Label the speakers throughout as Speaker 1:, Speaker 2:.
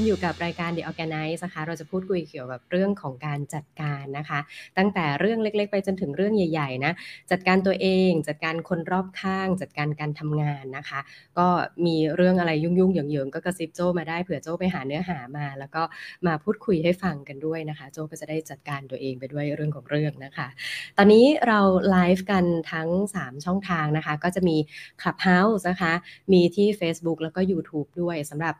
Speaker 1: คุณอยู่กับรายการ The Organize นะคะ เราจะพูดคุยเกี่ยวกับเรื่องของการจัดการนะคะ ตั้งแต่เรื่องเล็กๆ ไปจนถึงเรื่องใหญ่ๆนะจัดการตัวเอง จัดการคนรอบข้าง จัดการการทำงานนะคะ ก็มีเรื่องอะไรยุ่งๆเหยิงๆก็กระซิบโจ้มาได้เผื่อโจ้ไปหาเนื้อหามา แล้วก็มาพูดคุยให้ฟังกันด้วยนะคะ โจ้ก็จะได้จัดการตัวเองไปด้วยเรื่องของเรื่องนะคะ ตอนนี้เราไลฟ์กันทั้ง 3 ช่องทางนะคะ ก็จะมี Clubhouse นะคะมีที่ Facebook แล้วก็ YouTube ด้วยสำหรับ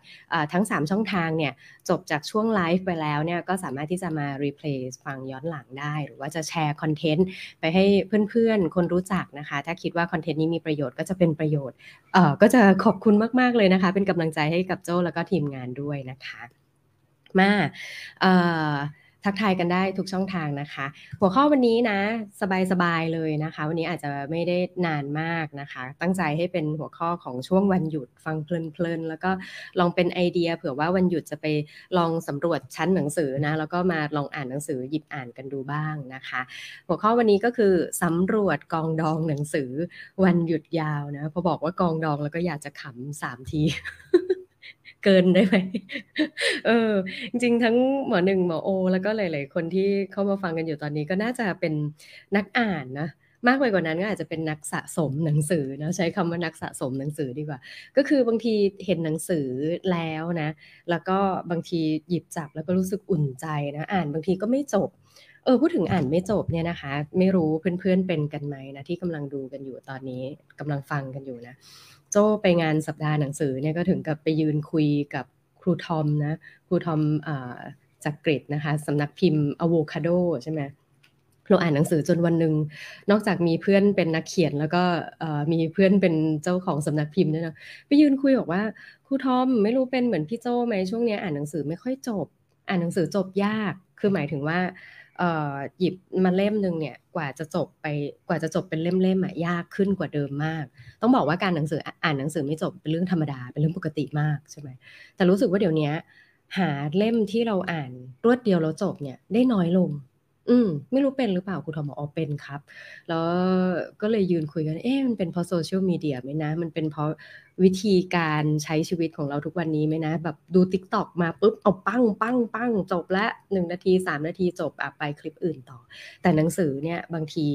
Speaker 1: ทั้ง 3 ช่องทางเนี่ยจบจากช่วงไลฟ์ไปแล้วเนี่ยก็สามารถที่จะมา replay ฟังย้อนหลังได้ หรือว่าจะแชร์ content ไปให้เพื่อนๆ คนรู้จักนะคะ ถ้าคิดว่า content นี้มีประโยชน์ก็จะเป็นประโยชน์เอ่อก็จะขอบคุณมากๆเลยนะคะ เป็นกำลังใจให้กับโจ้แล้วก็ทีมงานด้วยนะคะ มาเอ่อ ทักทายกันได้ทุกช่องทางนะคะ หัวข้อวันนี้นะ สบายๆเลยนะคะ วันนี้อาจจะไม่ได้นานมากนะคะ ตั้งใจให้เป็นหัวข้อของช่วงวันหยุดฟังเพลินๆแล้วก็ลองเป็นไอเดีย เผื่อว่าวันหยุดจะไปลองสำรวจชั้นหนังสือนะแล้วก็มาลองอ่านหนังสือหยิบอ่านกันดูบ้างนะคะ หัวข้อวันนี้ก็คือสำรวจกองดองหนังสือวันหยุดยาวนะพอบอกว่ากองดองแล้วก็อยากจะขำสามที เกินได้ไหมเออ จริงๆ ทั้งหมอหนึ่งหมอโอ แล้วก็หลาย ๆ คนที่เข้ามาฟังกันอยู่ตอนนี้ก็น่าจะเป็นนักอ่านนะมากไปกว่านั้นก็อาจจะเป็นนักสะสมหนังสือนะใช้คำว่านักสะสมหนังสือดีกว่า ก็คือบางทีเห็นหนังสือแล้วนะ แล้วก็บางทีหยิบจับแล้วก็รู้สึกอุ่นใจนะ อ่านบางทีก็ไม่จบเออพูดถึงอ่านไม่จบเนี่ยนะคะ ไม่รู้เพื่อนๆเป็นกันไหมนะที่กำลังดูกันอยู่ตอนนี้กำลังฟังกันอยู่นะ โจ้ไปงานสัปดาห์หนังสือเนี่ยก็ถึงกับไปยืนคุยกับครูทอมนะครูทอมจากกรีฑนะคะสำนักพิมพ์อะโวคาโดใช่ไหมเราอ่านหนังสือจนวันหนึ่งนอกจากมีเพื่อนเป็นนักเขียนแล้วก็มีเพื่อนเป็นเจ้าของสำนักพิมพ์ด้วยนะไปยืนคุยบอกว่าครูทอมไม่รู้เป็นเหมือนพี่โจ้ไหมช่วงนี้อ่านหนังสือไม่ค่อยจบ อ่านหนังสือจบยาก คือหมายถึงว่า หยิบมาเล่มหนึ่งเนี่ยกว่าจะจบไปกว่าจะจบเป็นเล่มๆอะยากขึ้นกว่าเดิมมาก ต้องบอกว่าการหนังสืออ่านหนังสือไม่จบเป็นเรื่องธรรมดาเป็นเรื่องปกติมากใช่ไหมแต่รู้สึกว่าเดี๋ยวนี้หาเล่มที่เราอ่านรวดเดียวแล้วจบเนี่ยได้น้อยลง อืม ไม่รู้เป็นหรือเปล่าคุณทอมบอกอ๋อเป็นครับ แล้วก็เลยยืนคุยกัน เอ๊ะมันเป็นเพราะโซเชียลมีเดียไหมนะ มันเป็นเพราะวิธีการใช้ชีวิตของเราทุกวันนี้ไหมนะ แบบดูติ๊กต็อกมาปุ๊บ เอาปั้งปั้งปั้งจบละหนึ่งนาทีสามนาทีจบอะไปคลิปอื่นต่อ แต่หนังสือเนี่ยบางที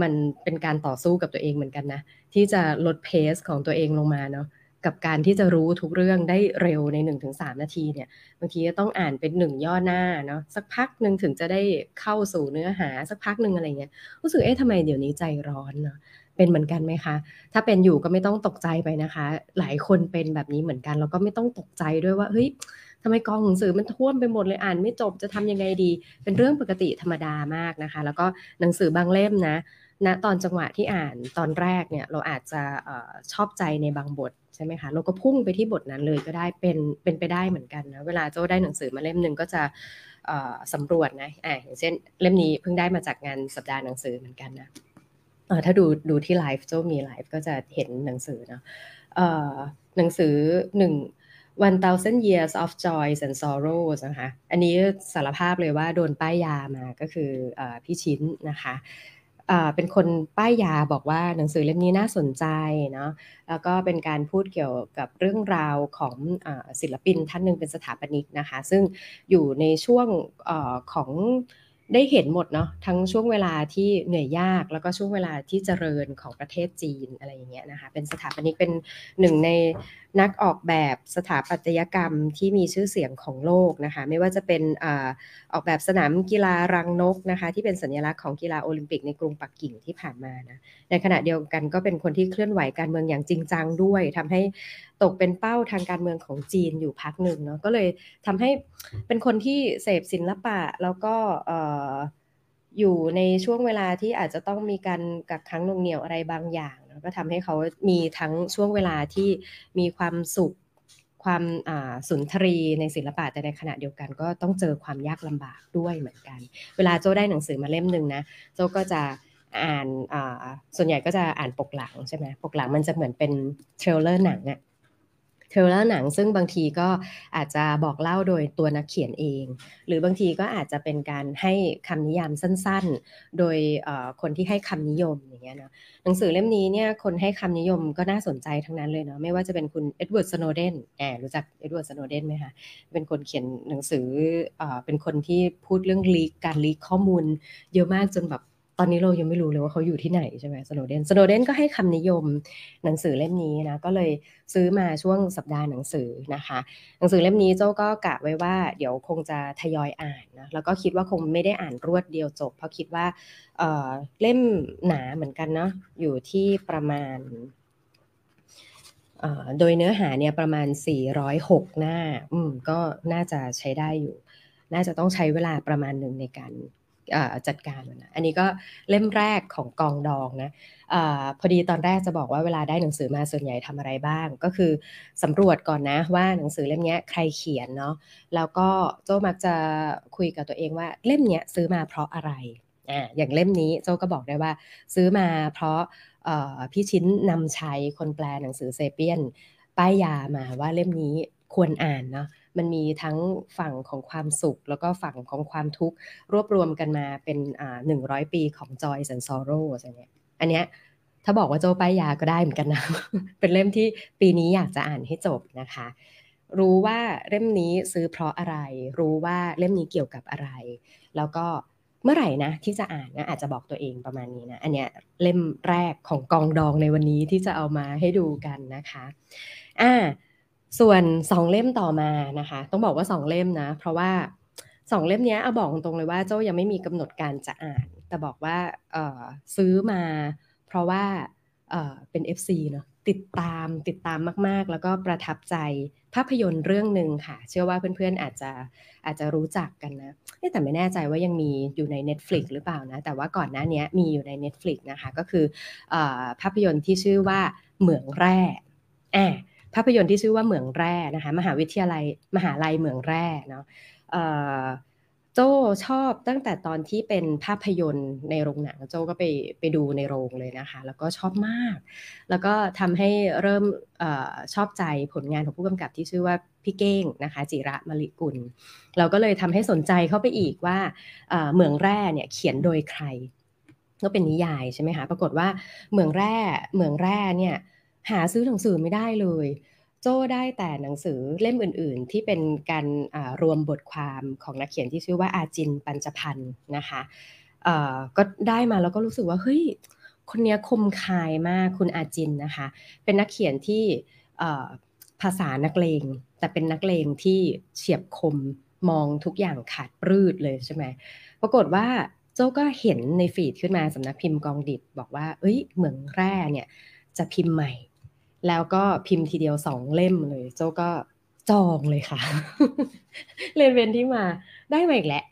Speaker 1: มันเป็นการต่อสู้กับตัวเองเหมือนกันนะ ที่จะลดเพสของตัวเองลงมาเนาะ กับการที่จะรู้ทุกเรื่องได้เร็วใน 1-3 นาทีเนี่ยบางทีก็ต้องอ่านเป็นหนึ่งย่อหน้าเนาะสักพักหนึ่งถึงจะได้เข้าสู่เนื้อหาสักพักหนึ่งอะไรเงี้ยรู้สึกเอ๊ะทำไมเดี๋ยวนี้ใจร้อนเนาะเป็นเหมือนกันไหมคะ ถ้าเป็นอยู่ก็ไม่ต้องตกใจไปนะคะ หลายคนเป็นแบบนี้เหมือนกันแล้วก็ไม่ต้องตกใจด้วยว่าเฮ้ยทำไมกองหนังสือมันท่วมไปหมดเลยอ่านไม่จบจะทำยังไงดี เป็นเรื่องปกติธรรมดามากนะคะ แล้วก็หนังสือบางเล่มนะ ณตอนจังหวะที่อ่านตอนแรกเนี่ยเราอาจจะอชอบใจในบางบทใช่ไหมคะเราก็พุ่งไปที่บทนั้นเลยก็ได้เป็นเป็นไปได้เหมือนกันนะเวลาโจ้ได้หนังสือมาเล่มหนึ่งก็จะสำรวจนะอ่าอย่างเช่นเล่มนี้เพิ่งได้มาจากงานสัปดาห์หนังสือเหมือนกันนะถ้าดูดูที่ไลฟ์โจ้มีไลฟ์ก็จะเห็นหนังสือเนาะหนังสือหนึ่ง one thousand years of joys and sorrows นะคะ อันนี้สารภาพเลยว่าโดนป้ายยามาก็คืออพี่ชิ้นนะคะ เป็นคนป้ายยาบอกว่าหนังสือเล่มนี้น่าสนใจเนาะแล้วก็เป็นการพูดเกี่ยวกับเรื่องราวของอศิลปินท่านหนึ่งเป็นสถาปนิกนะคะ ซึ่งอยู่ในช่วงอของได้เห็นหมดเนาะทั้งช่วงเวลาที่เหนื่อยยาก แล้วก็ช่วงเวลาที่เจริญของประเทศจีนอะไรอย่างเงี้ยนะคะเป็นสถาปนิกเป็นหนึ่งใน นักออกแบบสถาปัตยกรรมที่มีชื่อเสียงของโลกนะคะ ไม่ว่าจะเป็นอออกแบบสนามกีฬารังนกนะคะ ที่เป็นสัญลักษณ์ของกีฬาโอลิมปิกในกรุงปักกิ่งที่ผ่านมานะในขณะเดียวกันก็เป็นคนที่เคลื่อนไหวการเมืองอย่างจริงจังด้วยทำให้ตกเป็นเป้าทางการเมืองของจีนอยู่พักหนึ่งเนาะก็เลยทำให้เป็นคนที่เสพศิลปะแล้วก็อยู่ในช่วงเวลาที่อาจจะต้องมีการกักขังหน่วงเหนี่ยวอะไรบางอย่าง ก็ทำให้เขามีทั้งช่วงเวลาที่มีความสุขความสุนทรีย์ในศิลปะแต่ในขณะเดียวกัน ก็ต้องเจอความยากลำบากด้วยเหมือนกัน เวลาโจได้หนังสือมาเล่มหนึ่งนะโจก็จะอ่านส่วนใหญ่ก็จะอ่านปกหลังใช่ไหมปกหลังมันจะเหมือนเป็น trailer หนังอะ เท trailer หนังซึ่งบางทีก็อาจจะบอกเล่าโดยตัวนักเขียนเอง หรือบางทีก็อาจจะเป็นการให้คำนิยามสั้นๆ โดยคนที่ให้คำนิยมอย่างเงี้ยเนาะหนังสือเล่มนี้เนี่ยคนให้คำนิยมก็น่าสนใจทั้งนั้นเลยเนาะไม่ว่าจะเป็นคุณเอ็ดเวิร์ดสโนเดนแอบรู้จักเอ็ดเวิร์ดสโนเดนไหมคะเป็นคนเขียนหนังสือเอ่อเป็นคนที่พูดเรื่อง leak การ leak ข้อมูลเยอะมากจนแบบ ตอนนี้เรายังไม่รู้เลยว่าเขาอยู่ที่ไหนใช่ไหมสโนเดนสโนเดนก็ให้คำนิยมหนังสือเล่มนี้นะก็เลยซื้อมาช่วงสัปดาห์หนังสือนะคะ หนังสือเล่มนี้เจ้าก็กะไว้ว่าเดี๋ยวคงจะทยอยอ่านนะแล้วก็คิดว่าคงไม่ได้อ่านรวดเดียวจบ เพราะคิดว่าเเล่มหนาเหมือนกันเนาะอยู่ที่ประมาณโดยเนื้อหาเนี่ยประมาณ 406 หน้า อืมก็น่าจะใช้ได้อยู่ น่าจะต้องใช้เวลาประมาณหนึ่งในการ จัดการนะอันนี้ก็เล่มแรกของกองดองนะอพอดีตอนแรกจะบอกว่าเวลาได้หนังสือมาส่วนใหญ่ทำอะไรบ้าง ก็คือสำรวจก่อนนะว่าหนังสือเล่มนี้ใครเขียนเนาะแล้วก็โจมักจะคุยกับตัวเองว่าเล่มนี้ซื้อมาเพราะอะไรอ่าอย่างเล่มนี้โจก็บอกได้ว่า ซื้อมาเพราะพี่ชิ้นนำชัยคนแปลหนังสือเซเปียนป้ายยามาว่าเล่มนี้ควรอ่านเนาะ มันมีทั้งฝั่งของความสุข แล้วก็ฝั่งของความทุกข์รวบรวมกันมาเป็นอ่าหนึ่งร้อยปีของ Joy and Sorrow อะไรเงี้ยอันเนี้ยถ้าบอกว่าโจป้ายยาก็ได้เหมือนกันนะ เป็นเล่มที่ปีนี้อยากจะอ่านให้จบนะคะ รู้ว่าเล่มนี้ซื้อเพราะอะไร รู้ว่าเล่มนี้เกี่ยวกับอะไร แล้วก็เมื่อไหร่นะที่จะอ่านนะอาจจะบอกตัวเองประมาณนี้นะ อันเนี้ยเล่มแรกของกองดองในวันนี้ที่จะเอามาให้ดูกันนะคะ อ่า ส่วนสองเล่มต่อมานะคะ ต้องบอกว่าสองเล่มนะ เพราะว่าสองเล่มนี้เอาบอกตรงเลยว่าเจ้ายังไม่มีกำหนดการจะอ่าน แต่บอกว่าเออซื้อมา เพราะว่าเเป็น FC เนาะติดตามติดตามมาก ๆ แล้วก็ประทับใจภาพยนตร์เรื่องหนึ่งค่ะ เชื่อว่าเพื่อนๆอาจจะอาจจะรู้จักกันนะแต่ไม่แน่ใจว่ายังมีอยู่ใน Netflix หรือเปล่านะ แต่ว่าก่อนหน้านี้มีอยู่ใน Netflix นะคะ ก็คืออภาพยนตร์ที่ชื่อว่าเหมืองแร่แอบ ภาพยนตร์ที่ชื่อว่าเหมืองแร่นะคะมหาวิทยาลัยมหาลัยเหมืองแร่เนาะโจชอบตั้งแต่ตอนที่เป็นภาพยนตร์ในโรงหนังโจก็ไปไปดูในโรงเลยนะคะ แล้วก็ชอบมาก แล้วก็ทำให้เริ่มอชอบใจผลงานของผู้กำกับที่ชื่อว่าพี่เก้งนะคะ จิระมลิกุล เราก็เลยทำให้สนใจเข้าไปอีกว่าเหมืองแร่เนี่ยเขียนโดยใคร ก็เป็นนิยายใช่ไหมคะปรากฏว่าเหมืองแร่เหมืองแร่เนี่ย หาซื้อหนังสือไม่ได้เลย โจ้ได้แต่หนังสือเล่มอื่น ๆ ที่เป็นการรวมบทความของนักเขียนที่ชื่อว่าอาจินปัญจพันธ์นะคะก็ได้มาแล้วก็รู้สึกว่าเฮ้ยคนนี้คมคายมากคุณอาจินนะคะ เป็นนักเขียนที่ภาษานักเลง แต่เป็นนักเลงที่เฉียบคมมองทุกอย่างขาดปรืดเลยใช่ไหมปรากฏว่าโจ้ก็เห็นในฟีดขึ้นมาสำนักพิมพ์กองดิบบอกว่า เอ้ยเหมืองแร่เนี่ยจะพิมพ์ใหม่ แล้วก็พิมพ์ทีเดียวสองเล่มเลย โจก็จองเลยค่ะ เรียนเวนที่มาได้มาอีกแหละ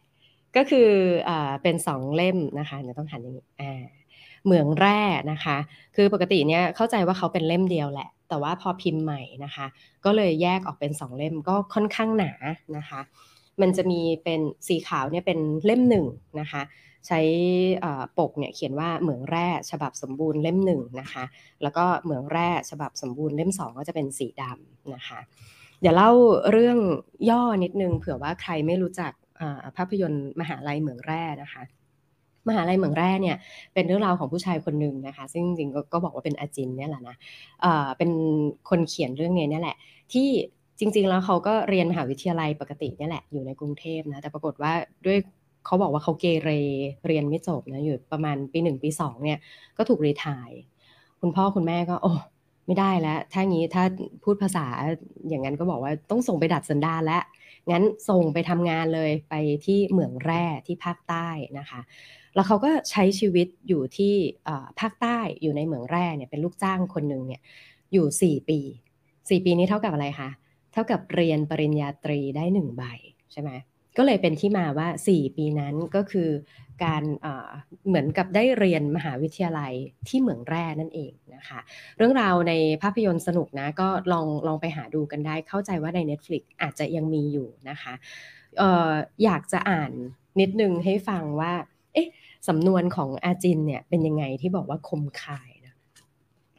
Speaker 1: ก็คืออเป็นสองเล่มนะคะเดี๋ยวต้องหันอย่างนี้อ่าเหมืองแร่นะคะ คือปกติเนี่ยเข้าใจว่าเขาเป็นเล่มเดียวแหละ แต่ว่าพอพิมพ์ใหม่นะคะ ก็เลยแยกออกเป็นสองเล่มก็ค่อนข้างหนานะคะ มันจะมีเป็นสีขาวเนี่ยเป็นเล่มหนึ่งนะคะ ใช้ปกเนี่ยเขียนว่าเหมืองแร่ฉบับสมบูรณ์เล่มหนึ่งนะคะ แล้วก็เหมืองแร่ฉบับสมบูรณ์เล่มสองก็จะเป็นสีดำนะคะเดี๋ยวเล่าเรื่องย่อนิดนึงเผื่อว่าใครไม่รู้จักภาพยนตร์มหาลัยเหมืองแร่นะคะ มหาลัยเหมืองแร่เนี่ยเป็นเรื่องราวของผู้ชายคนหนึ่งนะคะ ซึ่งจริงๆก็บอกว่าเป็นอาจินเนี่ยแหละนะเป็นคนเขียนเรื่องนี้นี่ยแหละ ที่จริง ๆ แล้วเขาก็เรียนมหาวิทยาลัยปกติเนี่ยแหละอยู่ในกรุงเทพนะแต่ปรากฏว่าด้วย เขาบอกว่าเขาเกเรเรียนไม่จบนะอยู่ประมาณปีหนึ่งปีสองเนี่ยก็ถูกรีทาย คุณพ่อคุณแม่ก็ โอ้ไม่ได้แล้ว ถ้างี้ถ้าพูดภาษาอย่างนั้นก็บอกว่าต้องส่งไปดัดสันดาแล้วงั้นส่งไปทำงานเลยไปที่เหมืองแร่ที่ภาคใต้นะคะ แล้วเขาก็ใช้ชีวิตอยู่ที่ภาคใต้อยู่ในเหมืองแร่เนี่ยเป็นลูกจ้างคนหนึ่งเนี่ยอยู่ 4 ปี 4 ปีนี้เท่ากับอะไรคะ เท่ากับเรียนปริญญาตรีได้ 1 ใบใช่ไหม ก็เลยเป็นที่มาว่า 4 ปีนั้นก็คือการเหมือนกับได้เรียนมหาวิทยาลัยที่เหมืองแร่นั่นเองนะคะ เรื่องราวในภาพยนตร์สนุกนะ ก็ลองลองไปหาดูกันได้เข้าใจว่าใน Netflix อาจจะยังมีอยู่นะคะอออยากจะอ่านนิดนึงให้ฟังว่า เอ๊ะสำนวนของอาจินเนี่ยเป็นยังไงที่บอกว่าคมคาย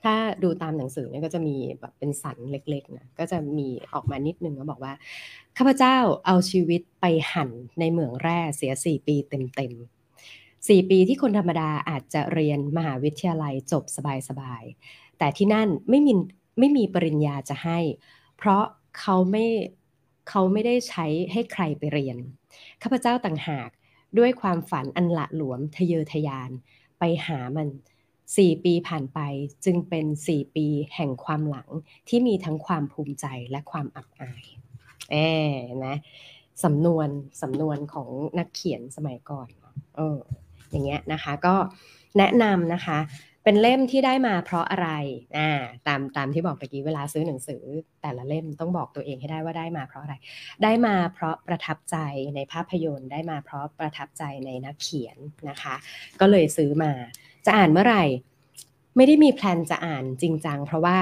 Speaker 1: ถ้าดูตามหนังสือเนี่ยก็จะมีแบบเป็นสันเล็กๆนะก็จะมีออกมานิดนึงก็บอกว่าข้าพเจ้าเอาชีวิตไปหั่นในเหมืองแร่เสียสี่ปีเต็มๆสี่ปีที่คนธรรมดาอาจจะเรียนมหาวิทยาลัยจบสบายๆ แต่ที่นั่นไม่มีไม่มีปริญญาจะให้ เพราะเขาไม่เขาไม่ได้ใช้ให้ใครไปเรียน ข้าพเจ้าต่างหากด้วยความฝันอันละหลวมทะเยอทะยาน ไปหามัน สี่ปีผ่านไปจึงเป็นสี่ปีแห่งความหลังที่มีทั้งความภูมิใจและความอับอายแอบนะสำนวนสำนวนของนักเขียนสมัยก่อนเอออย่างเงี้ยนะคะ ก็แนะนำนะคะ เป็นเล่มที่ได้มาเพราะอะไรอ่าตามตามที่บอกเมื่อกี้เวลาซื้อหนังสือ แต่ละเล่มต้องบอกตัวเองให้ได้ว่าได้มาเพราะอะไร ได้มาเพราะประทับใจในภาพยนตร์ ได้มาเพราะประทับใจในนักเขียนนะคะ ก็เลยซื้อมา จะอ่านเมื่อไหร่ ไม่ได้มีแพลนจะอ่านจริงจังเพราะว่า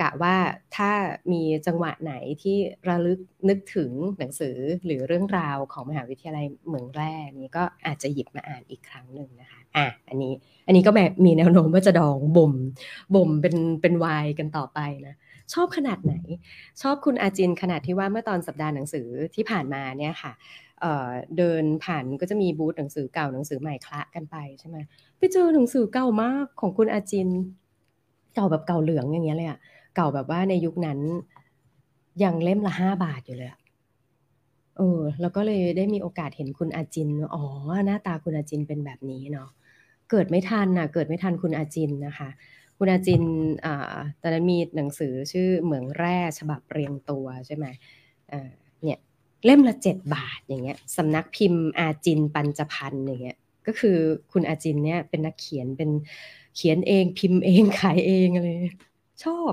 Speaker 1: กะว่าถ้ามีจังหวะไหนที่ระลึกนึกถึงหนังสือหรือเรื่องราวของมหาวิทยาลัยเมืองแร่นี้ก็อาจจะหยิบมาอ่านอีกครั้งหนึ่งนะคะอะอันนี้อันนี้ก็แบบมีแนวโน้มว่าจะดองบ่มบ่มเป็นเป็นวายกันต่อไปนะ ชอบขนาดไหน ชอบคุณอาจินขนาดที่ว่าเมื่อตอนสัปดาห์หนังสือที่ผ่านมาเนี่ยค่ะเเดินผ่านก็จะมีบูธหนังสือเก่าหนังสือใหม่คละกันไปใช่ไหมไปเจอหนังสือเก่ามากของคุณอาจิน เก่าแบบเก่าเหลืองอย่างเงี้ยเลยอะเก่าแบบว่าในยุคนั้นยังเล่มละห้าบาทอยู่เลยเออแล้วก็เลยได้มีโอกาสเห็นคุณอาจิน อ๋อ หน้าตาคุณอาจินเป็นแบบนี้เนาะเกิดไม่ทันอะเกิดไม่ทันคุณอาจินนะคะ คุณอาจินอตอนนั้นมีหนังสือชื่อเหมืองแร่ฉบับเรียงตัวใช่ไหมเนี่ยเล่มละเจ็ดบาทอย่างเงี้ยสำนักพิมพ์อาจินปัญจพันธ์อย่างเงี้ยก็คือคุณอาจินเนี่ยเป็นนักเขียนเป็นเขียนเองพิมพ์เองขายเองเลยชอบ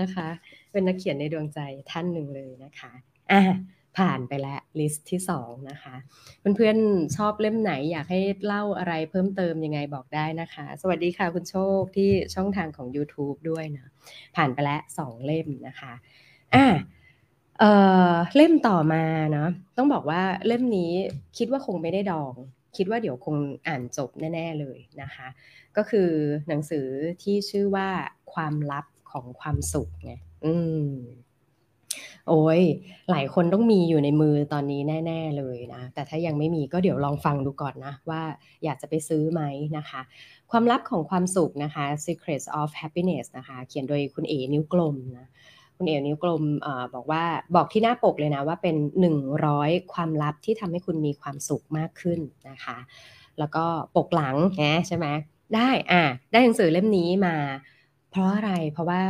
Speaker 1: นะคะ เป็นนักเขียนในดวงใจท่านหนึ่งเลยนะคะอ่า ผ่านไปแล้วลิสต์ที่2นะคะเพื่อนๆชอบเล่มไหนอยากให้เล่าอะไรเพิ่มเติมยังไงบอกได้นะคะ สวัสดีค่ะคุณโชคที่ช่องทางของ YouTube ด้วยนะผ่านไปแล้ว2เล่มนะคะอ่าเออเล่มต่อมาเนาะต้องบอกว่าเล่มนี้คิดว่าคงไม่ได้ดอง คิดว่าเดี๋ยวคงอ่านจบแน่ ๆเลยนะคะ ก็คือหนังสือที่ชื่อว่าความลับของความสุขไงอืม โอ้ยหลายคนต้องมีอยู่ในมือตอนนี้แน่ ๆเลยนะ แต่ถ้ายังไม่มีก็เดี๋ยวลองฟังดูก่อนนะ ว่าอยากจะไปซื้อไหมนะคะ ความลับของความสุขนะคะ Secrets of Happiness นะคะ เขียนโดยคุณเอนิ้วกลมนะคุณเอ๋นิ้วกลมอบอกว่าบอกที่หน้าปกเลยนะว่าเป็น 100 ความลับที่ทำให้คุณมีความสุขมากขึ้นนะคะ แล้วก็ปกหลังนะใช่ไหมได้อะได้หนังสือเล่มนี้มา เพราะอะไรเพราะว่า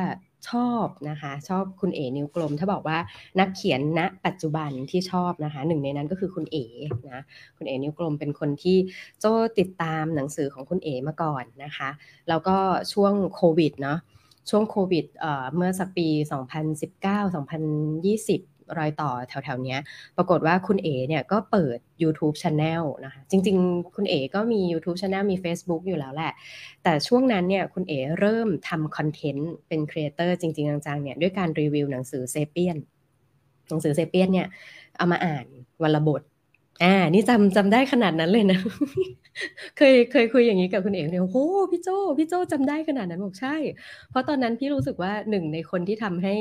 Speaker 1: ชอบนะคะ ชอบคุณเอ๋นิ้วกลม ถ้าบอกว่านักเขียนณนะปัจจุบันที่ชอบนะคะ หนึ่งในนั้นก็คือคุณเอ๋นะคุณเอ๋นิ้วกลมเป็นคนที่โจ้ติดตามหนังสือของคุณเอ๋มาก่อนนะคะ แล้วก็ช่วงโควิดเนาะช่วงโควิดเมื่อสักปี 2019-2020 รอยต่อแถวๆนี้ปรากฏว่าคุณเอ๋เนี่ยก็เปิด YouTube Channel นะคะจริงๆ คุณเอ๋ก็มี YouTube Channel มี Facebook อยู่แล้วแหละ แต่ช่วงนั้นเนี่ยคุณเอ๋เริ่มทำคอนเทนต์เป็นครีเอเตอร์จริงๆ จังๆเนี่ยด้วยการรีวิวหนังสือเซเปียนหนังสือเซเปียนเนี่ยเอามาอ่านวันละบทอ่า นี่จำจำได้ขนาดนั้นเลยนะ เคยเคยคุยอย่างนี้กับคุณเอ๋เนี่ยโอ้โหพี่โจพี่โจจำได้ขนาดนั้นบอกใช่ เพราะตอนนั้นพี่รู้สึกว่าหนึ่งในคนที่ทำให้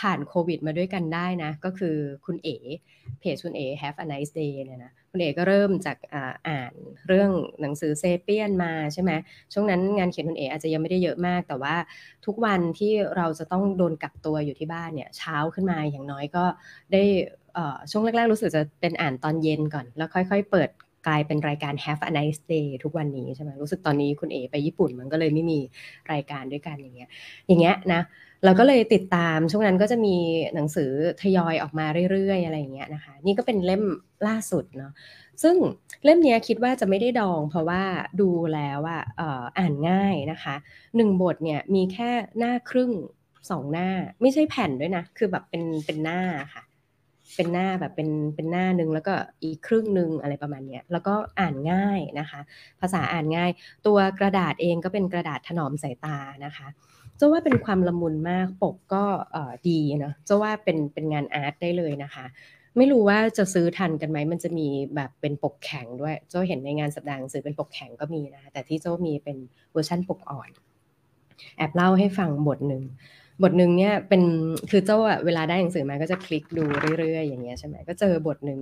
Speaker 1: ผ่านโควิดมาด้วยกันได้นะ ก็คือคุณเอ๋เพจคุณเอ๋ Have a nice day เนี่ยนะคุณเอ๋ก็เริ่มจากอ่านเรื่องหนังสือเซเปียนมาใช่ไหมช่วงนั้นงานเขียนคุณเอ๋อาจจะยังไม่ได้เยอะมาก แต่ว่าทุกวันที่เราจะต้องโดนกักตัวอยู่ที่บ้านเนี่ยเช้าขึ้นมาอย่างน้อยก็ได้ช่วงแรกๆรู้สึกจะเป็นอ่านตอนเย็นก่อน แล้วค่อย ๆ เปิด กลายเป็นรายการ Have a nice day ทุกวันนี้ใช่ไหมรู้สึกตอนนี้คุณเอไปญี่ปุ่นมันก็เลยไม่มีรายการด้วยกันอย่างเงี้ยอย่างเงี้ยนะเราก็เลยติดตามช่วงนั้นก็จะมีหนังสือทยอยออกมาเรื่อยๆ อะไรอย่างเงี้ยนะคะ นี่ก็เป็นเล่มล่าสุดเนาะซึ่งเล่มนี้คิดว่าจะไม่ได้ดอง เพราะว่าดูแล้วอะอ่านง่ายนะคะหนึ่งบทเนี่ยมีแค่หน้าครึ่งสองหน้าไม่ใช่แผ่นด้วยนะ คือแบบเป็นเป็นหน้าค่ะ เป็นหน้าแบบเป็นเป็นหน้าหนึ่งแล้วก็อีกครึ่งหนึ่งอะไรประมาณนี้แล้วก็อ่านง่ายนะคะ ภาษาอ่านง่าย ตัวกระดาษเองก็เป็นกระดาษถนอมสายตานะคะจะว่าเป็นความละมุนมากปกก็ดีเนาะจะว่าเป็นเป็นงานอาร์ตได้เลยนะคะ ไม่รู้ว่าจะซื้อทันกันไหมมันจะมีแบบเป็นปกแข็งด้วยโจ้เห็นในงานสัปดาห์หนังสือเป็นปกแข็งก็มีนะแต่ที่โจ้มีเป็นเวอร์ชั่นปกอ่อน แอบเล่าให้ฟังบทหนึ่ง บทหนึ่งเนี่ยเป็นคือโจ้อะเวลาได้หนังสือมาก็จะพลิกดูเรื่อยๆอย่างเงี้ยใช่ไหมก็เจอบทหนึ่ง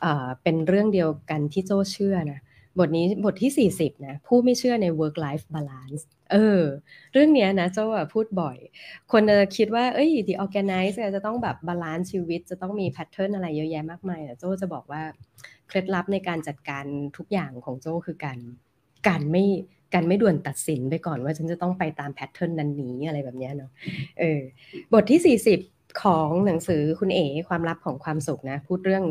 Speaker 1: เอ่อเป็นเรื่องเดียวกันที่โจ้เชื่อนะบทนี้บทที่ 40นะผู้ไม่เชื่อใน work life balance เออ เรื่องเนี้ยนะโจ้พูดบ่อย คนจะคิดว่าเอ้ย The ORGANICE จะต้องแบบ balance ชีวิต จะต้องมี pattern อะไรเยอะแยะมากมายแต่โจ้จะบอกว่า เคล็ดลับในการจัดการทุกอย่างของโจ้คือการการไม่การไม่ด่วนตัดสินไปก่อนว่าฉันจะต้องไปตามแพทเทิร์นนั้นนี้อะไรแบบนี้เนาะเออบทที่ 40 ของหนังสือคุณเอ๋ความลับของความสุขนะ พูดเรื่อง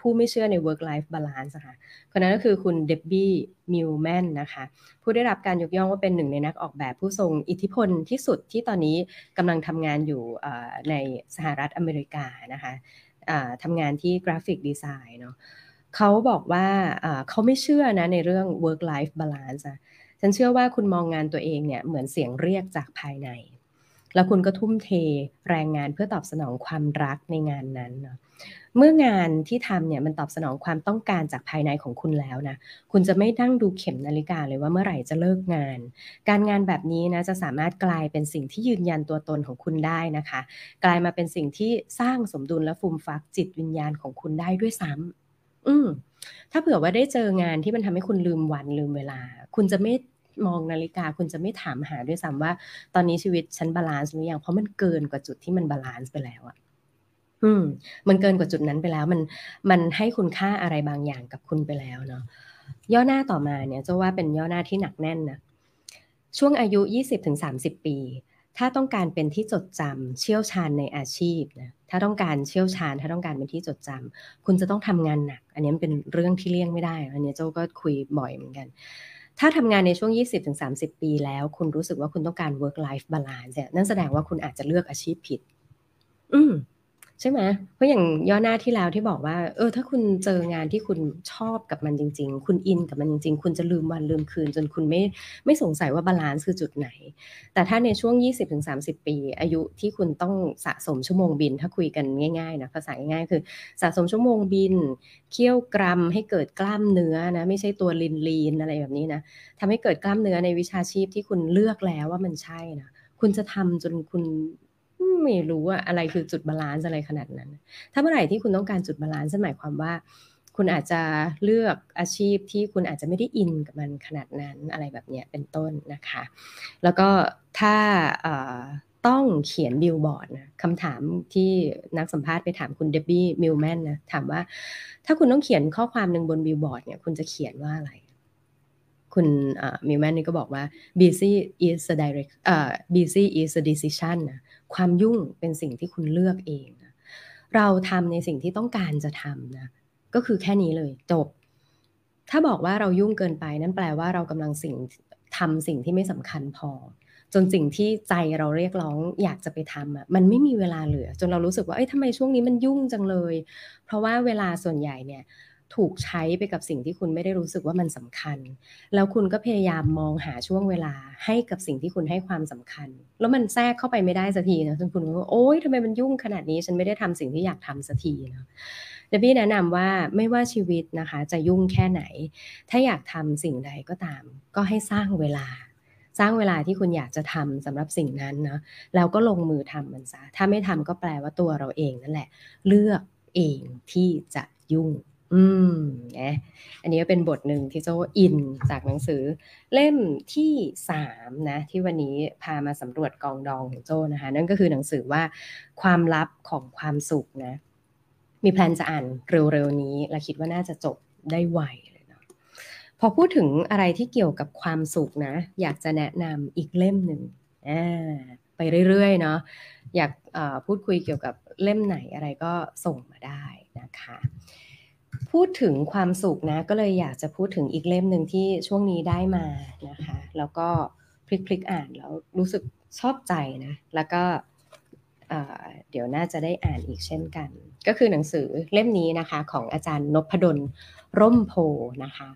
Speaker 1: ผู้ไม่เชื่อใน work life balance ค่ะคนนั้นก็คือคุณเดบบี้มิลแมนนะคะผู้ได้รับการยกย่องว่าเป็นหนึ่งในนักออกแบบผู้ทรงอิทธิพลที่สุดที่ตอนนี้กำลังทำงานอยู่ในสหรัฐอเมริกานะคะทำงานที่กราฟิกดีไซน์เนาะเขาบอกว่าเขาไม่เชื่อนะในเรื่อง work life balance ฉันเชื่อว่าคุณมองงานตัวเองเนี่ยเหมือนเสียงเรียกจากภายใน แล้วคุณก็ทุ่มเทแรงงานเพื่อตอบสนองความรักในงานนั้นเนาะเมื่องานที่ทำเนี่ยมันตอบสนองความต้องการจากภายในของคุณแล้วนะ คุณจะไม่นั่งดูเข็มนาฬิกาเลยว่าเมื่อไหร่จะเลิกงาน การงานแบบนี้นะจะสามารถกลายเป็นสิ่งที่ยืนยันตัวตนของคุณได้นะคะ กลายมาเป็นสิ่งที่สร้างสมดุลและฟูมฟักจิตวิญญาณของคุณได้ด้วยซ้ำอืม ถ้าเผื่อว่าได้เจองานที่มันทำให้คุณลืมวันลืมเวลา คุณจะไม่มองนาฬิกาคุณจะไม่ถามหาด้วยซ้ำว่าตอนนี้ชีวิตฉัน balance หรือยังเพราะมันเกินกว่าจุดที่มัน balance ไปแล้วอะอืม มันเกินกว่าจุดนั้นไปแล้ว มันมันให้คุณค่าอะไรบางอย่างกับคุณไปแล้วเนาะย่อหน้าต่อมาเนี่ยจะว่าเป็นย่อหน้าที่หนักแน่นนะช่วงอายุ 20-30 ปี ถ้าต้องการเป็นที่จดจำเชี่ยวชาญในอาชีพนะถ้าต้องการเชี่ยวชาญ ถ้าต้องการเป็นที่จดจำคุณจะต้องทำงานหนัก อันนี้มันเป็นเรื่องที่เลี่ยงไม่ได้ อันนี้เจ้าก็คุยบ่อยเหมือนกัน ถ้าทำงานในช่วง 20-30 ปีแล้ว คุณรู้สึกว่าคุณต้องการ work life balance นั่นแสดงว่าคุณอาจจะเลือกอาชีพผิด อืม ใช่ไหมเพราะอย่างย่อหน้าที่แล้วที่บอกว่า เออ ถ้าคุณเจองานที่คุณชอบกับมันจริง ๆ คุณอินกับมันจริง ๆ คุณจะลืมวันลืมคืน จนคุณไม่ไม่สงสัยว่า balance คือจุดไหน แต่ถ้าในช่วง 20-30 ปี อายุที่คุณต้องสะสมชั่วโมงบิน ถ้าคุยกันง่ายๆนะภาษาง่ายๆคือสะสมชั่วโมงบิน เคี่ยวกรำให้เกิดกล้ามเนื้อนะไม่ใช่ตัว lean lean อะไรแบบนี้นะทำให้เกิดกล้ามเนื้อในวิชาชีพที่คุณเลือกแล้วว่ามันใช่นะคุณจะทำจนคุณ ไม่รู้ว่าอะไรคือจุด balance อะไรขนาดนั้น ถ้าเมื่อไหร่ที่คุณต้องการจุด balance หมายความว่า คุณอาจจะเลือกอาชีพที่คุณอาจจะไม่ได้อินกับมันขนาดนั้นอะไรแบบนี้เป็นต้นนะคะ แล้วก็ถ้าต้องเขียนบิลบอร์ดนะคำถามที่นักสัมภาษณ์ไปถามคุณเดบบี้มิลแมนนะถามว่า ถ้าคุณต้องเขียนข้อความหนึ่งบนบิลบอร์ดเนี่ยคุณจะเขียนว่าอะไร คุณมิลแมนนี่ก็บอกว่า busy is a direct อ่า busy is a decision นะ ความยุ่งเป็นสิ่งที่คุณเลือกเองนะเราทำในสิ่งที่ต้องการจะทำนะก็คือแค่นี้เลยจบ ถ้าบอกว่าเรายุ่งเกินไปนั่นแปลว่าเรากำลังสิ่งทำสิ่งที่ไม่สำคัญพอ จนสิ่งที่ใจเราเรียกร้องอยากจะไปทำอะมันไม่มีเวลาเหลือ จนเรารู้สึกว่าเอ้ยทำไมช่วงนี้มันยุ่งจังเลย เพราะว่าเวลาส่วนใหญ่เนี่ย ถูกใช้ไปกับสิ่งที่คุณไม่ได้รู้สึกว่ามันสำคัญ แล้วคุณก็พยายามมองหาช่วงเวลาให้กับสิ่งที่คุณให้ความสำคัญ แล้วมันแทรกเข้าไปไม่ได้สักทีนะจนคุณก็โอ๊ยทำไมมันยุ่งขนาดนี้ ฉันไม่ได้ทำสิ่งที่อยากทำสักทีนะเดบี้แนะนำว่าไม่ว่าชีวิตนะคะ จะยุ่งแค่ไหน ถ้าอยากทำสิ่งใดก็ตาม ก็ให้สร้างเวลาสร้างเวลาที่คุณอยากจะทำสำหรับสิ่งนั้นนะแล้วก็ลงมือทำมันซะถ้าไม่ทำก็แปลว่าตัวเราเองนั่นแหละ เลือกเองที่จะยุ่ง อืมนะอันนี้ก็เป็นบทหนึ่งที่โจอินจากหนังสือ เล่มที่สามนะ ที่วันนี้พามาสำรวจกองดองของโจนะคะ นั่นก็คือหนังสือว่าความลับของความสุขนะ มีแพลนจะอ่านเร็วๆนี้ และคิดว่าน่าจะจบได้ไวเลยเนาะพอพูดถึงอะไรที่เกี่ยวกับความสุขนะ อยากจะแนะนำอีกเล่มหนึ่งอ่าไปเรื่อยๆเนาะอยากพูดคุยเกี่ยวกับเล่มไหนอะไรก็ส่งมาได้นะคะ พูดถึงความสุขนะ ก็เลยอยากจะพูดถึงอีกเล่มหนึ่งที่ช่วงนี้ได้มานะคะ แล้วก็พลิกพลิกอ่านแล้วรู้สึกชอบใจนะ แล้วก็เดี๋ยวน่าจะได้อ่านอีกเช่นกัน ก็คือหนังสือเล่มนี้นะคะ ของอาจารย์นพดลร่มโพนะคะ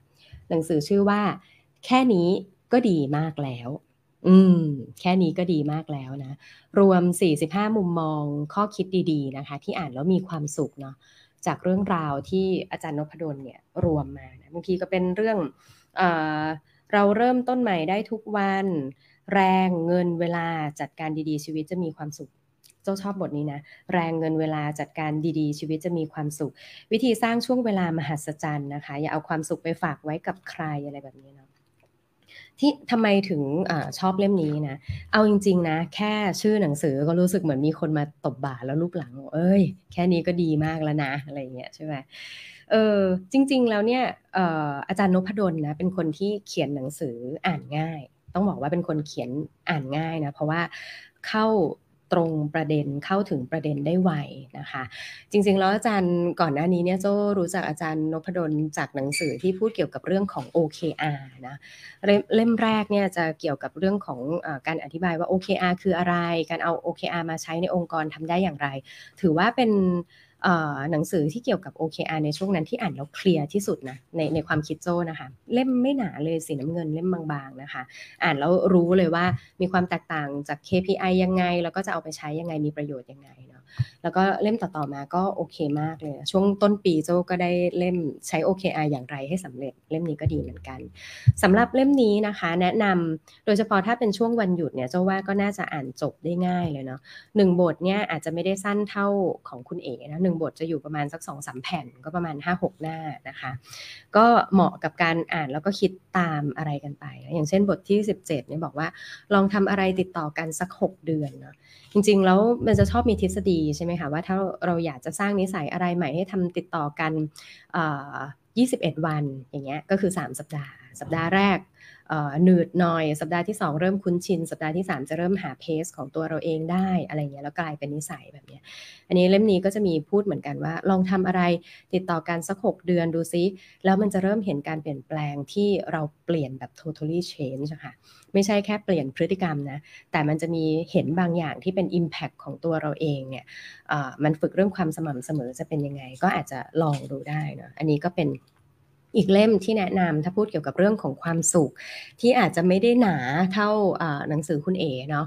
Speaker 1: หนังสือชื่อว่า แค่นี้ก็ดีมากแล้ว อืม แค่นี้ก็ดีมากแล้วนะ รวม 45 มุมมองข้อคิดดี ๆ นะคะ ที่อ่านแล้วมีความสุขเนาะ จากเรื่องราวที่อาจารย์นพดลเนี่ยรวมมานะบางทีก็เป็นเรื่องเอเราเริ่มต้นใหม่ได้ทุกวัน แรงเงินเวลาจัดการดีๆ ชีวิตจะมีความสุขเจ้าชอบบทนี้นะ แรงเงินเวลาจัดการดีๆ ชีวิตจะมีความสุข วิธีสร้างช่วงเวลามหัศจรรย์นะคะ อย่าเอาความสุขไปฝากไว้กับใครอะไรแบบนี้เนาะ ที่ทำไมถึงอชอบเล่มนี้นะ เอาจริง ๆ นะ แค่ชื่อหนังสือก็รู้สึกเหมือนมีคนมาตบบ่าแล้วลูกหลัง เอ้ย แค่นี้ก็ดีมากแล้วนะ อะไรเงี้ยใช่ไหมเออจริง ๆ แล้วเนี่ยอาจารย์นพดลนะ เป็นคนที่เขียนหนังสืออ่านง่าย ต้องบอกว่าเป็นคนเขียนอ่านง่ายนะ เพราะว่าเข้า ตรงประเด็นเข้าถึงประเด็นได้ไวนะคะ จริงๆแล้วอาจารย์ก่อนหน้านี้เนี่ยโจรู้จักอาจารย์นพดลจากหนังสือที่พูดเกี่ยวกับเรื่องของ OKR นะเล่มแรกเนี่ยจะเกี่ยวกับเรื่องของอการอธิบายว่า OKR คืออะไร การเอา OKR มาใช้ในองค์กรทำได้อย่างไร ถือว่าเป็น หนังสือที่เกี่ยวกับ OKR ในช่วงนั้นที่อ่านแล้วเคลียร์ที่สุดนะในในความคิดโจ้นะคะ เล่มไม่หนาเลยสีน้ำเงินเล่มบางๆนะคะ อ่านแล้วรู้เลยว่ามีความแตกต่างจาก KPI ยังไง แล้วก็จะเอาไปใช้ยังไงมีประโยชน์ยังไงเแล้วก็เล่มต่อๆมาก็โอเคมากเลยช่วงต้นปีโจ้ก็ได้เล่มใช้ OKR อย่างไรให้สำเร็จ เล่มนี้ก็ดีเหมือนกันสำหรับเล่มนี้นะคะ แนะนำโดยเฉพาะถ้าเป็นช่วงวันหยุดเนี่ยโจ้ว่าก็น่าจะอ่านจบได้ง่ายเลยเนาะหนึ่งบทเนี่ยอาจจะไม่ได้สั้นเท่าของคุณเอ๋นะหนึ่งบทจะอยู่ประมาณสักสองสามแผ่นก็ประมาณห้าหกหน้านะคะ ก็เหมาะกับการอ่านแล้วก็คิดตามอะไรกันไป อย่างเช่นบทที่17เนี่ยบอกว่าลองทำอะไรติดต่อกันสัก6เดือนเนาะ จริงๆ แล้วมันจะชอบมีทฤษฎีใช่ไหมคะว่าถ้าเราอยากจะสร้างนิสัยอะไรใหม่ให้ทำติดต่อกัน 21 วันอย่างเงี้ยก็คือ 3 สัปดาห์ สัปดาห์แรก หนืดหน่อย สัปดาห์ที่ 2 เริ่มคุ้นชิน สัปดาห์ที่ 3 จะเริ่มหาเพสของตัวเราเองได้อะไรเงี้ยแล้วกลายเป็นนิสัยแบบเนี้ยอันนี้เล่มนี้ก็จะมีพูดเหมือนกันว่า ลองทำอะไรติดต่อกันสัก 6 เดือนดูซิ แล้วมันจะเริ่มเห็นการเปลี่ยนแปลงที่เราเปลี่ยนแบบ totally change ค่ะไม่ใช่แค่เปลี่ยนพฤติกรรมนะแต่มันจะมีเห็นบางอย่างที่เป็น impact ของตัวเราเองเนี่ยมันฝึกเรื่องความสม่ำเสมอจะเป็นยังไง ก็อาจจะลองดูได้นะอันนี้ก็เป็น อีกเล่มที่แนะนำถ้าพูดเกี่ยวกับเรื่องของความสุข ที่อาจจะไม่ได้หนาเท่าหนังสือคุณเอ๋เนาะ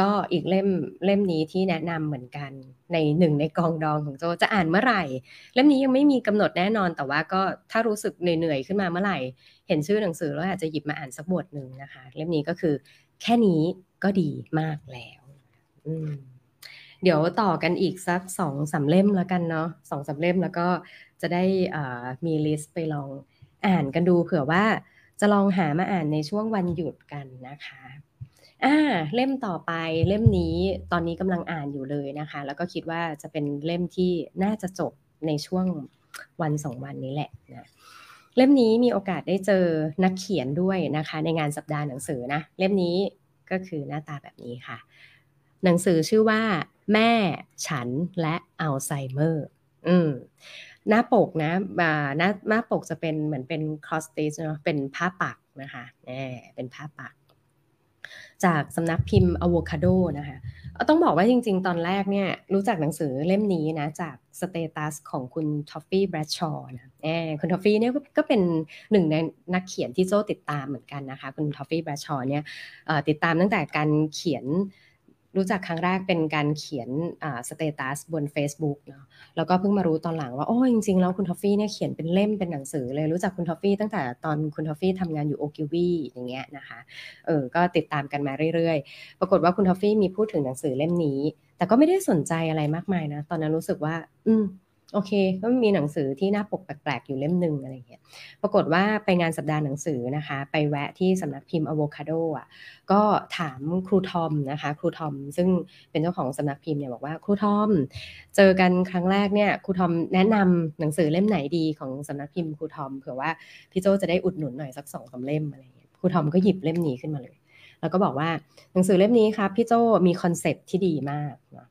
Speaker 1: ก็อีกเล่มเล่มนี้ที่แนะนำเหมือนกันในหนึ่งในกองดองของโจจะอ่านเมื่อไหร่ เล่มนี้ยังไม่มีกำหนดแน่นอนแต่ว่าก็ถ้ารู้สึกเหนื่อยๆขึ้นมาเมื่อไหร่ เห็นชื่อหนังสือแล้วอาจจะหยิบมาอ่านสักบทหนึ่งนะคะ เล่มนี้ก็คือแค่นี้ก็ดีมากแล้ว เดี๋ยวต่อกันอีกสักสองสาเล่มแล้วกันเนาะสองสาเล่มแล้วก็จะได้มีลิสต์ไปลองอ่านกันดูเผื่อว่าจะลองหามาอ่านในช่วงวันหยุดกันนะคะอ่าเล่มต่อไปเล่มนี้ตอนนี้กำลังอ่านอยู่เลยนะคะ แล้วก็คิดว่าจะเป็นเล่มที่น่าจะจบในช่วงวันสองวันนี้แหละนะเล่มนี้มีโอกาสได้เจอนักเขียนด้วยนะคะ ในงานสัปดาห์หนังสือนะ เล่มนี้ก็คือหน้าตาแบบนี้ค่ะ หนังสือชื่อว่า แม่ฉันและอัลไซเมอร์ อืมหน้าปกนะหน้าหน้าปกจะเป็นเหมือนเป็นคอสติชเนาะเป็นผ้าปักนะคะแหมเป็นผ้าปัก จากสำนักพิมพ์ Avocado นะคะต้องบอกว่าจริง ๆ ตอนแรกเนี่ยรู้จักหนังสือเล่มนี้นะจาก status ของคุณทอฟฟี่แบรดชอว์นะแอบคุณทอฟฟี่เนี่ยก็เป็นหนึ่งในนักเขียนที่โจ้ติดตามเหมือนกันนะคะ คุณทอฟฟี่แบรดชอว์เนี่ยติดตามตั้งแต่การเขียน รู้จักครั้งแรกเป็นการเขียน status บน Facebook เนาะแล้วก็เพิ่งมารู้ตอนหลังว่า โอ้จริงๆ แล้วคุณทอฟฟี่เนี่ยเขียนเป็นเล่มเป็นหนังสือเลยรู้จักคุณทอฟฟี่ตั้งแต่ตอนคุณทอฟฟี่ทำงานอยู่โอคิวีอย่างเงี้ยนะคะเออก็ติดตามกันมาเรื่อยๆ ปรากฏว่าคุณทอฟฟี่มีพูดถึงหนังสือเล่มนี้ แต่ก็ไม่ได้สนใจอะไรมากมายนะ ตอนนั้นรู้สึกว่า อืม โอเค ก็มีหนังสือที่หน้าปกแปลกๆ อยู่เล่มหนึ่งอะไรเงี้ย ปรากฏว่าไปงานสัปดาห์หนังสือนะคะ ไปแวะที่สำนักพิมพ์ Avocado อะ ก็ถามครูทอมนะคะ ครูทอม ซึ่งเป็นเจ้าของสำนักพิมพ์เนี่ยบอกว่าครูทอม เจอกันครั้งแรกเนี่ย ครูทอมแนะนำหนังสือเล่มไหนดีของสำนักพิมพ์ครูทอม เผื่อว่าพี่โจจะได้อุดหนุนหน่อยสักสองสาเล่มอะไรเงี้ย ครูทอมก็หยิบเล่มนี้ขึ้นมาเลย แล้วก็บอกว่าหนังสือเล่มนี้ครับพี่โจมีคอนเซปที่ดีมากนะ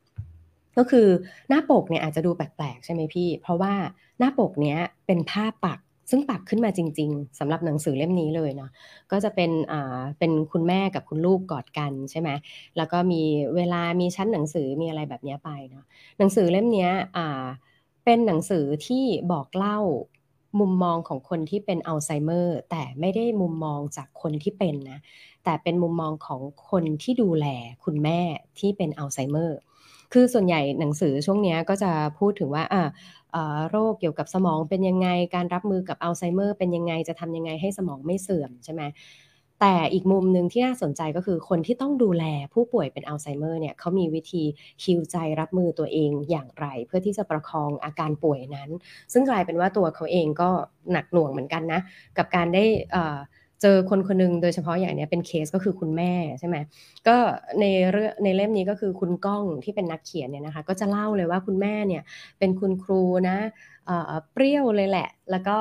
Speaker 1: ก็คือหน้าปกเนี่ยอาจจะดูแปลกๆ ใช่ไหมพี่ เพราะว่าหน้าปกเนี้ยเป็นผ้าปักซึ่งปักขึ้นมาจริง ๆสำหรับหนังสือเล่มนี้เลยเนาะก็จะเป็นอ่าเป็นคุณแม่กับคุณลูกกอดกันใช่ไหมแล้วก็มีเวลามีชั้นหนังสือมีอะไรแบบนี้ไปเนาะหนังสือเล่มนี้อ่าเป็นหนังสือที่บอกเล่ามุมมองของคนที่เป็นอัลไซเมอร์ แต่ไม่ได้มุมมองจากคนที่เป็นนะแต่เป็นมุมมองของคนที่ดูแลคุณแม่ที่เป็นอัลไซเมอร์ คือส่วนใหญ่หนังสือช่วงนี้ก็จะพูดถึงว่าอ่าโรคเกี่ยวกับสมองเป็นยังไง การรับมือกับอัลไซเมอร์เป็นยังไง จะทำยังไงให้สมองไม่เสื่อมใช่ไหมแต่อีกมุมหนึ่งที่น่าสนใจก็คือคนที่ต้องดูแลผู้ป่วยเป็นอัลไซเมอร์เนี่ยเขามีวิธีฮิวใจรับมือตัวเองอย่างไร เพื่อที่จะประคองอาการป่วยนั้น ซึ่งกลายเป็นว่าตัวเขาเองก็หนักหน่วงเหมือนกันนะ กับการได้ เจอคนคนนึงโดยเฉพาะอย่างเนี้ยเป็นเคสก็คือคุณแม่ใช่ไหมก็ในเรื่องในเล่มนี้ก็คือคุณก้องที่เป็นนักเขียนเนี่ยนะคะก็จะเล่าเลยว่าคุณแม่เนี่ยเป็นคุณครูนะเปรี้ยวเลยแหละ แล้วก็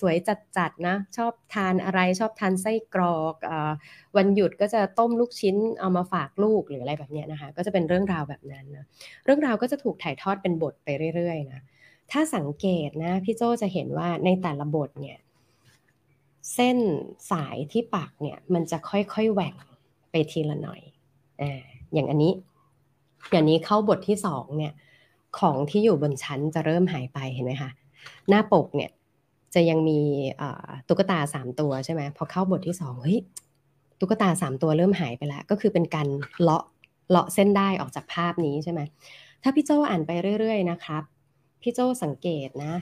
Speaker 1: สวยจัดๆนะชอบทานอะไรชอบทานไส้กรอกวันหยุดก็จะต้มลูกชิ้นเอามาฝากลูกหรืออะไรแบบนี้นะคะก็จะเป็นเรื่องราวแบบนั้นนะเรื่องราวก็จะถูกถ่ายทอดเป็นบทไปเรื่อยๆนะถ้าสังเกตนะพี่โจจะเห็นว่าในแต่ละบทเนี่ย เส้นสายที่ปากเนี่ยมันจะค่อยๆแหว่งไปทีละหน่อยอ่าอย่างอันนี้ อย่างนี้เข้าบทที่สองเนี่ยของที่อยู่บนชั้นจะเริ่มหายไปเห็นไหมคะหน้าปกเนี่ยจะยังมีตุ๊กตาสามตัวใช่ไหมพอเข้าบทที่สองเฮ้ยตุ๊กตาสามตัวเริ่มหายไปแล้ว ก็คือเป็นการเลาะเลาะเส้นได้ออกจากภาพนี้ใช่ไหมถ้าพี่โจอ่านไปเรื่อย ๆ นะครับ พี่โจสังเกตนะ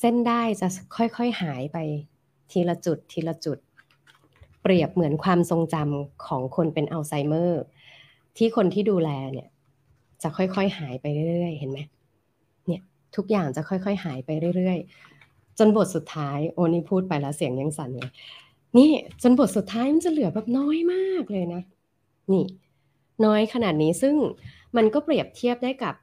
Speaker 1: เส้นได้จะค่อยๆหายไป ทีละจุดทีละจุด เปรียบเหมือนความทรงจำของคนเป็นอัลไซเมอร์ ที่คนที่ดูแลเนี่ย จะค่อยๆหายไปเรื่อยๆ เห็นไหมเนี่ยทุกอย่างจะค่อยๆหายไปเรื่อยๆ จนบทสุดท้ายโอ้นี่พูดไปแล้วเสียงยังสั่นเลยนี่จนบทสุดท้ายมันจะเหลือแบบน้อยมากเลยนะ นี่ น้อยขนาดนี้ซึ่งมันก็เปรียบเทียบได้กับ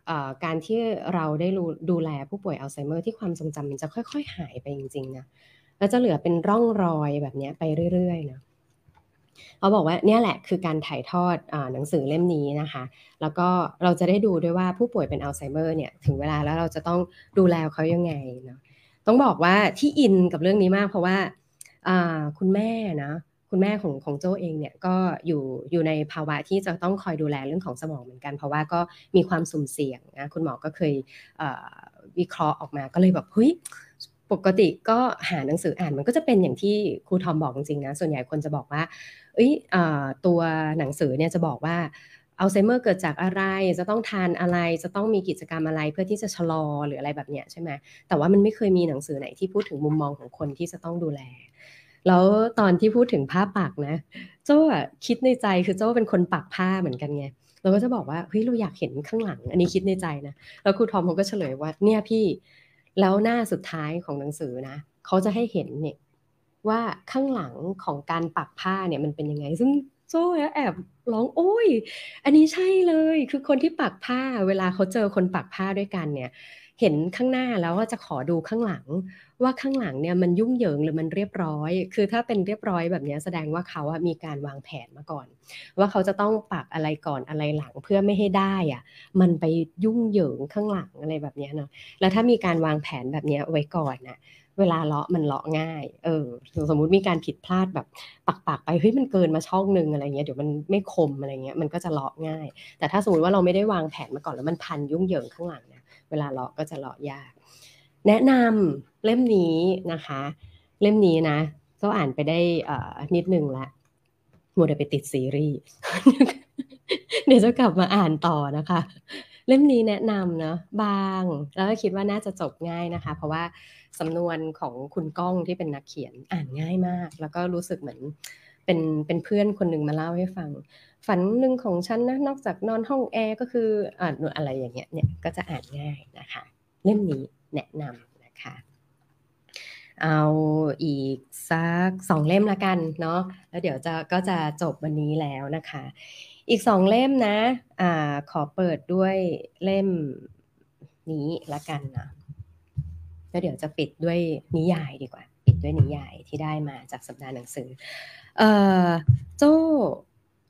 Speaker 1: การที่เราได้ดูแลผู้ป่วยอัลไซเมอร์ที่ความทรงจำมันจะค่อย ๆ หายไปจริงๆนะ แล้วจะเหลือเป็นร่องรอยแบบนี้ไปเรื่อยๆนะเขาบอกว่าเนี่ยแหละคือการถ่ายทอดอหนังสือเล่มนี้นะคะ แล้วก็เราจะได้ดูด้วยว่าผู้ป่วยเป็นอัลไซเมอร์เนี่ยถึงเวลาแล้วเราจะต้องดูแลเขายังไงเนาะต้องบอกว่าที่อินกับเรื่องนี้มากเพราะว่าคุณแม่นะคุณแม่ของของโจเองเนี่ยก็อยู่อยู่ในภาวะที่จะต้องคอยดูแลเรื่องของสมองเหมือนกัน เพราะว่าก็มีความสุ่มเสี่ยงนะคุณหมอก็เคยวิเคราะห์ออกมาก็เลยแบบเฮ้ย ปกติก็หาหนังสืออ่านมันก็จะเป็นอย่างที่ครูทอมบอกจริงๆนะ ส่วนใหญ่คนจะบอกว่าเอ้ยตัวหนังสือเนี่ยจะบอกว่าอัลไซเมอร์เกิดจากอะไร จะต้องทานอะไร จะต้องมีกิจกรรมอะไรเพื่อที่จะชะลอหรืออะไรแบบเนี้ยใช่ไหมแต่ว่ามันไม่เคยมีหนังสือไหนที่พูดถึงมุมมองของคนที่จะต้องดูแล แล้วตอนที่พูดถึงผ้าปักนะ โจ้คิดในใจคือโจ้เป็นคนปักผ้าเหมือนกันไง เราก็จะบอกว่าเฮ้ยเราอยากเห็นข้างหลัง อันนี้คิดในใจนะ แล้วครูทอมเขาก็เฉลยว่าเนี่ยพี่ แล้วหน้าสุดท้ายของหนังสือนะเขาจะให้เห็นเนี่ยว่าข้างหลังของการปักผ้าเนี่ยมันเป็นยังไง ซึ่งโซ่แอบร้องโอ้ย อันนี้ใช่เลย คือคนที่ปักผ้า เวลาเขาเจอคนปักผ้าด้วยกันเนี่ย เห็นข้างหน้าแล้วว่าจะขอดูข้างหลัง ว่าข้างหลังเนี่ยมันยุ่งเหยิงหรือมันเรียบร้อย คือถ้าเป็นเรียบร้อยแบบนี้แสดงว่าเขาอะมีการวางแผนมาก่อน ว่าเขาจะต้องปักอะไรก่อนอะไรหลังเพื่อไม่ให้ได้อะมันไปยุ่งเหยิงข้างหลังอะไรแบบนี้เนาะแล้วถ้ามีการวางแผนแบบนี้ไว้ก่อนนะเวลาเลาะมันเลาะง่าย เออ สมมุติมีการผิดพลาดแบบปักปากไป เฮ้ย มันเกินมาช่องหนึ่งอะไรเงี้ย เดี๋ยวมันไม่คมอะไรเงี้ย มันก็จะเลาะง่าย แต่ถ้าสมมติว่าเราไม่ได้วางแผนมาก่อนแล้วมันพันยุ่งเหยิงข้างหลังนี่ย เวลาเลาะก็จะเลาะยาก แนะนำเล่มนี้นะคะ เล่มนี้นะก็อ่านไปได้นิดนึงละมัวแต่ไปติดซีรีส์เดี๋ยวจะกลับมาอ่านต่อนะคะ เล่มนี้แนะนำเนาะบาง แล้วก็คิดว่าน่าจะจบง่ายนะคะ เพราะว่าสำนวนของคุณก้องที่เป็นนักเขียนอ่านง่ายมาก แล้วก็รู้สึกเหมือนเป็นเป็นเพื่อนคนหนึ่งมาเล่าให้ฟัง ฝันหนึ่งของฉันนะนอกจากนอนห้องแอร์ก็คืออ่านอะไรอย่างเงี้ยเนี่ยก็จะอ่านง่ายนะคะ เล่มนี้แนะนำนะคะ เอาอีกสักสองเล่มละกันเนาะแล้วเดี๋ยวจะก็จะจบวันนี้แล้วนะคะ อีกสองเล่มนะอ่าขอเปิดด้วยเล่มนี้ละกันนะแล้วเดี๋ยวจะปิดด้วยนิยายดีกว่า ปิดด้วยนิยายที่ได้มาจากสัปดาห์หนังสือ เอ่อโจ้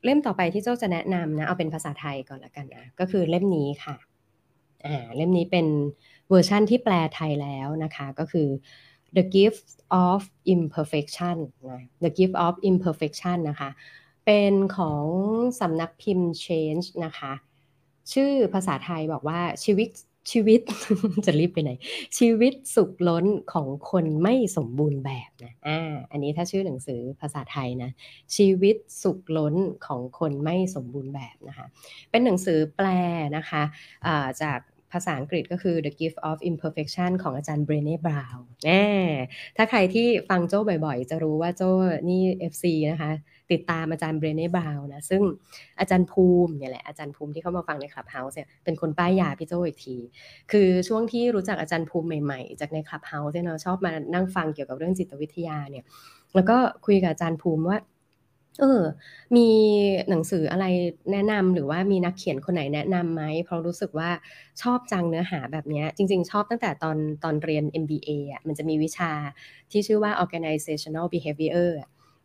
Speaker 1: เล่มต่อไปที่โจ้จะแนะนำนะเอาเป็นภาษาไทยก่อนละกันนะก็คือเล่มนี้ค่ะอ่าเล่มนี้เป็นเวอร์ชั่นที่แปลไทยแล้วนะคะก็คือ The Gift of Imperfection นะ The Gift of Imperfection นะคะ เป็นของสำนักพิมพ์ Change นะคะ ชื่อภาษาไทยบอกว่าชีวิต ชีวิตจะรีบไปไหน ชีวิตสุขล้นของคนไม่สมบูรณ์แบบนะอ่าอันนี้ถ้าชื่อหนังสือภาษาไทยนะชีวิตสุขล้นของคนไม่สมบูรณ์แบบนะคะเป็นหนังสือแปลนะคะะจากภาษาอังกฤษก็คือ The Gift of Imperfection ของอาจารย์เบรเน่บราวน์แน่ถ้าใครที่ฟังโจ้บ่อยๆ จะรู้ว่าโจ้นี่ FC นะคะ ติดตามอาจารย์เบรเน่บราวนะซึ่งอาจารย์ภูมิเนี่ยแหละอาจารย์ภูมิที่เข้ามาฟังในคลับเฮาส์เนี่ยเป็นคนป้ายยาพี่โจอีกที คือช่วงที่รู้จักอาจารย์ภูมิใหม่ๆ จากในคลับเฮาส์เนี่ยเนาะชอบมานั่งฟังเกี่ยวกับเรื่องจิตวิทยาเนี่ยแล้วก็คุยกับอาจารย์ภูมิว่าเออ มีหนังสืออะไรแนะนำหรือว่ามีนักเขียนคนไหนแนะนำไหม เพราะรู้สึกว่าชอบจังเนื้อหาแบบนี้ จริง ๆ ชอบตั้งแต่ตอนตอนเรียน MBA อะ มันจะมีวิชาที่ชื่อว่า organizational behavior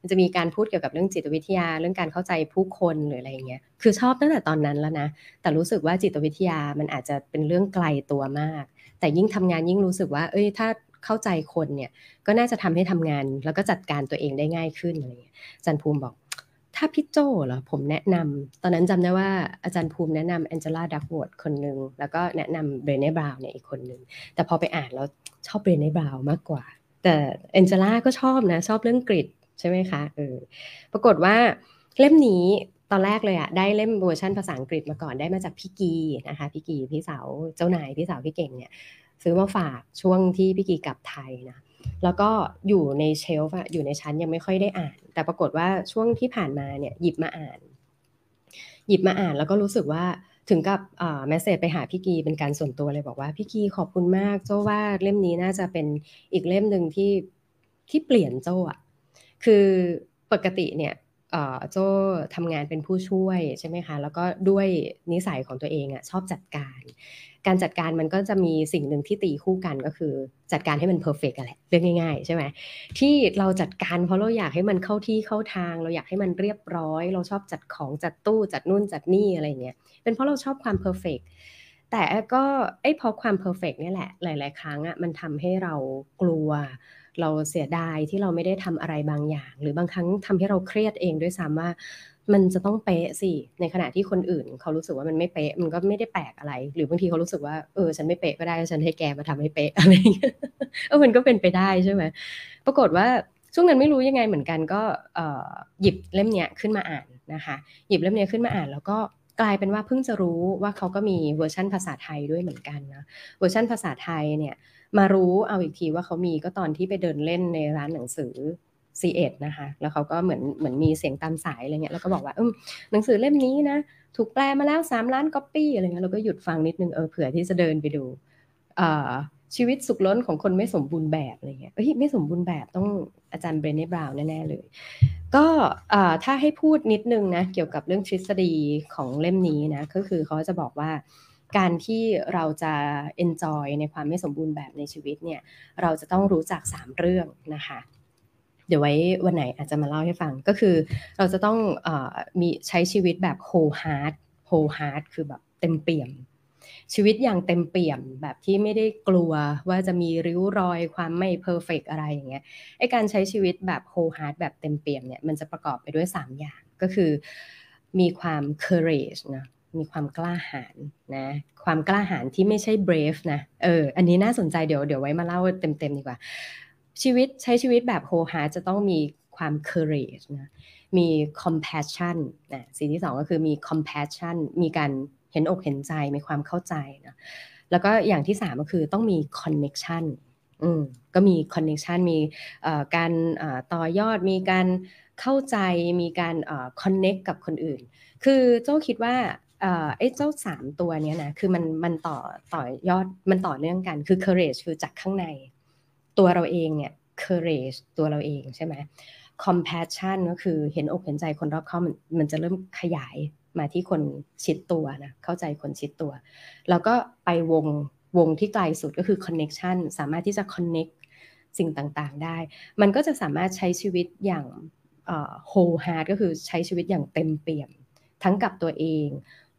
Speaker 1: มันจะมีการพูดเกี่ยวกับเรื่องจิตวิทยา เรื่องการเข้าใจผู้คนหรืออะไรเงี้ย คือชอบตั้งแต่ตอนนั้นแล้วนะ แต่รู้สึกว่าจิตวิทยามันอาจจะเป็นเรื่องไกลตัวมาก แต่ยิ่งทำงานยิ่งรู้สึกว่า เอ้ย ถ้าเข้าใจคนเนี่ย ก็น่าจะทำให้ทำงาน แล้วก็จัดการตัวเองได้ง่ายขึ้นอะไรเงี้ยจันภูมิบอก ถ้าพี่โจเหรอ ผมแนะนำตอนนั้นจำได้ว่าอาจารย์ภูมิแนะนำแองเจล่าดักวอร์ดคนหนึ่ง แล้วก็แนะนำเบรเน่บราวน์เนี่ยอีกคนหนึ่ง แต่พอไปอ่านแล้วชอบเบรเน่บราวน์มากกว่า แต่แองเจล่าก็ชอบนะ ชอบเรื่องกริด ใช่ไหมคะเออปรากฏว่าเล่มนี้ตอนแรกเลยอะได้เล่มเวอร์ชันภาษาอังกฤษมาก่อนได้มาจากพี่กีนะคะพี่กีพี่สาวเจ้านายพี่สาวพี่เก่งเนี่ยซื้อมาฝากช่วงที่พี่กีกลับไทยนะแล้วก็อยู่ในเชลฟ์อยู่ในชั้นยังไม่ค่อยได้อ่าน แต่ปรากฏว่าช่วงที่ผ่านมาเนี่ยหยิบมาอ่าน หยิบมาอ่านแล้วก็รู้สึกว่าถึงกับเมสเซจไปหาพี่กีเป็นการส่วนตัวเลยบอกว่าพี่กีขอบคุณมากโจ้ว่าเล่มนี้น่าจะเป็นอีกเล่มหนึ่งที่ที่เปลี่ยนโจ้อะ คือปกติเนี่ยโจ้ทำงานเป็นผู้ช่วยใช่ไหมคะ แล้วก็ด้วยนิสัยของตัวเองอะชอบจัดการ การจัดการมันก็จะมีสิ่งหนึ่งที่ตีคู่กันก็คือจัดการให้มัน perfect อะไรเรื่องง่ายๆ ใช่ไหมที่เราจัดการเพราะเราอยากให้มันเข้าที่เข้าทาง เราอยากให้มันเรียบร้อย เราชอบจัดของจัดตู้จัดนู่นจัดนี่อะไรเงี้ยเป็นเพราะเราชอบความ perfect แต่ก็ไอ้พอความ perfect นี่แหละหลาย ๆ ครั้งอะมันทำให้เรากลัว เราเสียดายที่เราไม่ได้ทำอะไรบางอย่าง หรือบางครั้งทำให้เราเครียดเองด้วยซ้ำว่า มันจะต้องเป๊ะสิในขณะที่คนอื่น เขารู้สึกว่ามันไม่เป๊ะมันก็ไม่ได้แปลกอะไร หรือบางทีเขารู้สึกว่าเออฉันไม่เป๊ะก็ได้ฉันให้แกมาทำให้เป๊ะอะไรเออมันก็เป็นไปได้ใช่ไหมปรากฏว่าช่วงนั้นไม่รู้ยังไงเหมือนกันก็หยิบเล่มเนี้ยขึ้นมาอ่านนะคะ หยิบเล่มเนี้ยขึ้นมาอ่านแล้วก็กลายเป็นว่าเพิ่งจะรู้ว่าเขาก็มีเวอร์ชันภาษาไทยด้วยเหมือนกันนะเวอร์ชันภาษาไทยเนี่ย มารู้เอาอีกทีว่าเขามีก็ตอนที่ไปเดินเล่นในร้านหนังสือ c ีเอ็ดนะคะ แล้วเขาก็เหมือนเหมือนมีเสียงตามสายอะไรเงี้ย แล้วก็บอกว่าอืมหนังสือเล่มนี้นะ ถูกแปลมาแล้วสามล้านก๊อปปี้อะไรเงี้ย เราก็หยุดฟังนิดนึงเออเผื่อที่จะเดินไปดูชีวิตสุขล้นของคนไม่สมบูรณ์แบบอะไรเงี้ยเฮ้ยไม่สมบูรณ์แบบต้องอาจารย์เบรเน่บราวน์แน่ๆเลย ก็ถ้าให้พูดนิดนึงนะ เกี่ยวกับเรื่องทฤษฎีของเล่มนี้นะ ก็คือเขาจะบอกว่า การที่เราจะ enjoy ในความไม่สมบูรณ์แบบในชีวิตเนี่ย เราจะต้องรู้จัก 3 เรื่องนะคะ เดี๋ยวไว้วันไหนอาจจะมาเล่าให้ฟัง ก็คือเราจะต้องอมีใช้ชีวิตแบบ whole heart whole heart คือแบบเต็มเปี่ยม ชีวิตอย่างเต็มเปี่ยมแบบที่ไม่ได้กลัวว่าจะมีริ้วรอยความไม่เพอร์เฟกอะไรอย่างเงี้ย ไอการใช้ชีวิตแบบ whole heart แบบเต็มเปี่ยมเนี่ยมันจะประกอบไปด้วย 3 อย่าง ก็คือมีความ courage นะ มีความกล้าหาญนะ ความกล้าหาญที่ไม่ใช่ brave นะเอออันนี้น่าสนใจเดี๋ยวเดี๋ยวไว้มาเล่าเต็มๆดีกว่า ชีวิตใช้ชีวิตแบบโฮฮาจะต้องมีความ courage นะมี compassion นะสิ่งที่สองก็คือมี compassion มีการเห็นอกเห็นใจมีความเข้าใจนะแล้วก็อย่างที่สามก็คือต้องมี connection อืมก็มี connection มีการต่อยอดมีการเข้าใจมีการ connect กับคนอื่น คือเจ้าคิดว่า ไอ้เจ้าสามตัวเนี้ยนะคือมันมันต่อต่อยอดมันต่อเนื่องกันคือ courage คือจากข้างใน ตัวเราเองเนี่ย courage ตัวเราเองใช่ไหม compassion ก็คือเห็นอกเห็นใจคนรอบข้างมันมันจะเริ่มขยายมาที่คนชิดตัวนะเข้าใจคนชิดตัว แล้วก็ไปวงวงที่ไกลสุดก็คือ connection สามารถที่จะ connect สิ่งต่างๆได้ มันก็จะสามารถใช้ชีวิตอย่าง whole heart ก็คือใช้ชีวิตอย่างเต็มเปี่ยม ทั้งกับตัวเอง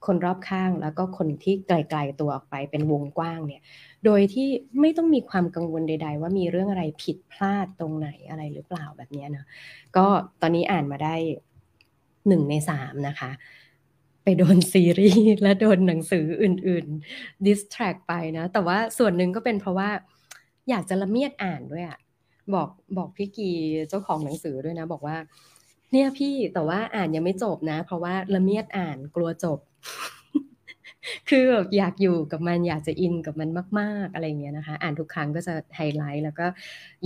Speaker 1: คนรอบข้างแล้วก็คนที่ไกลๆตัวออกไปเป็นวงกว้างเนี่ย โดยที่ไม่ต้องมีความกังวลใด ๆ ว่ามีเรื่องอะไรผิดพลาดตรงไหนอะไรหรือเปล่าแบบนี้นะก็ตอนนี้อ่านมาได้หนึ่งในสามนะคะ ไปโดนซีรีส์และโดนหนังสืออื่นๆดิสแทรกไปนะ แต่ว่าส่วนหนึ่งก็เป็นเพราะว่าอยากจะละเมียดอ่านด้วยอะบอกบอกพี่กีเจ้าของหนังสือด้วยนะ บอกว่า เนี่ยพี่แต่ว่าอ่านยังไม่จบนะ เพราะว่าละเมียดอ่านกลัวจบ คือแบบอยากอยู่กับมันอยากจะอินกับมันมาก ๆ อะไรเงี้ยนะคะ อ่านทุกครั้งก็จะไฮไลท์แล้วก็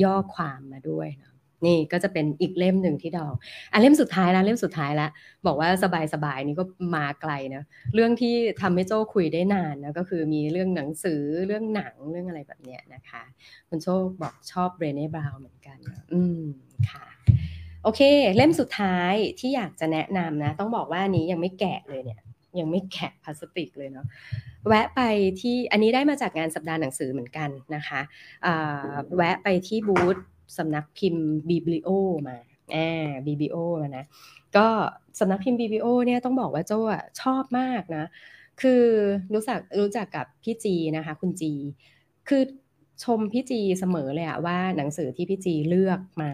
Speaker 1: ย่อความมาด้วยนะนี่ก็จะเป็นอีกเล่มหนึ่งที่ดอกอะเล่มสุดท้ายแล้วเล่มสุดท้ายแล้วบอกว่าสบายๆนี่ก็มาไกลนะเรื่องที่ทำให้โจ้คุยได้นานนะก็คือมีเรื่องหนังสือเรื่องหนังเรื่องอะไรแบบเนี้ยนะคะคุณโชคบอกชอบเรเน่บราวเหมือนกันอืมค่ะโอเค เล่มสุดท้ายที่อยากจะแนะนำนะ ต้องบอกว่านี้ยังไม่แกะเลยเนี่ย ยังไม่แกะพลาสติกเลยเนาะแวะไปที่อันนี้ได้มาจากงานสัปดาห์หนังสือเหมือนกันนะคะแวะไปที่บูธสำนักพิมพ์บิบลิโอมาแอบบิบิโอมานะ ก็สำนักพิมพ์บิบิโอเนี่ยต้องบอกว่าโจ้ชอบมากนะ คือรู้จักรู้จักกับพี่จีนะคะ คุณจี คือชมพี่จีเสมอเลยอะว่าหนังสือที่พี่จีเลือกมา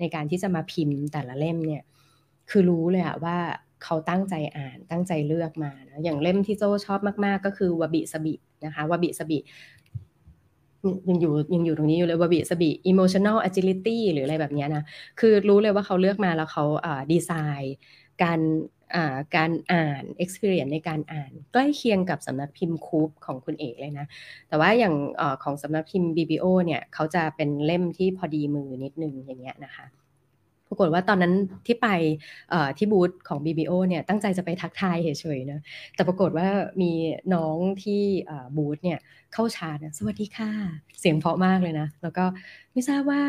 Speaker 1: ในการที่จะมาพิมพ์แต่ละเล่มเนี่ย คือรู้เลยอะว่า เขาตั้งใจอ่านตั้งใจเลือกมานะอย่างเล่มที่โจ้ชอบมากๆ ก็คือวบิสบินะคะวบิสบิยังอยู่ยังอยู่ตรงนี้อยู่เลยวบิสบิ emotional agility หรืออะไรแบบนี้นะคือรู้เลยว่าเขาเลือกมาแล้วเขาดีไซน์ การการอ่าน experience ในการอ่าน ใกล้เคียงกับสำนักพิมพ์คูปของคุณเอกเลยนะ แต่ว่าอย่างอของสำนักพิมพ์ BBO เนี่ยเขาจะเป็นเล่มที่พอดีมือนิดนึงอย่างเงี้ยนะคะ ปรากฏว่าตอนนั้นที่ไปที่บูธของ BBO เนี่ยตั้งใจจะไปทักทายเฉยๆนะแต่ปรากฏว่ามีน้องที่บูธเนี่ยเข้าชาร์สวัสดีค่ะ เสียงเพราะมากเลยนะ แล้วก็ไม่ทราบว่า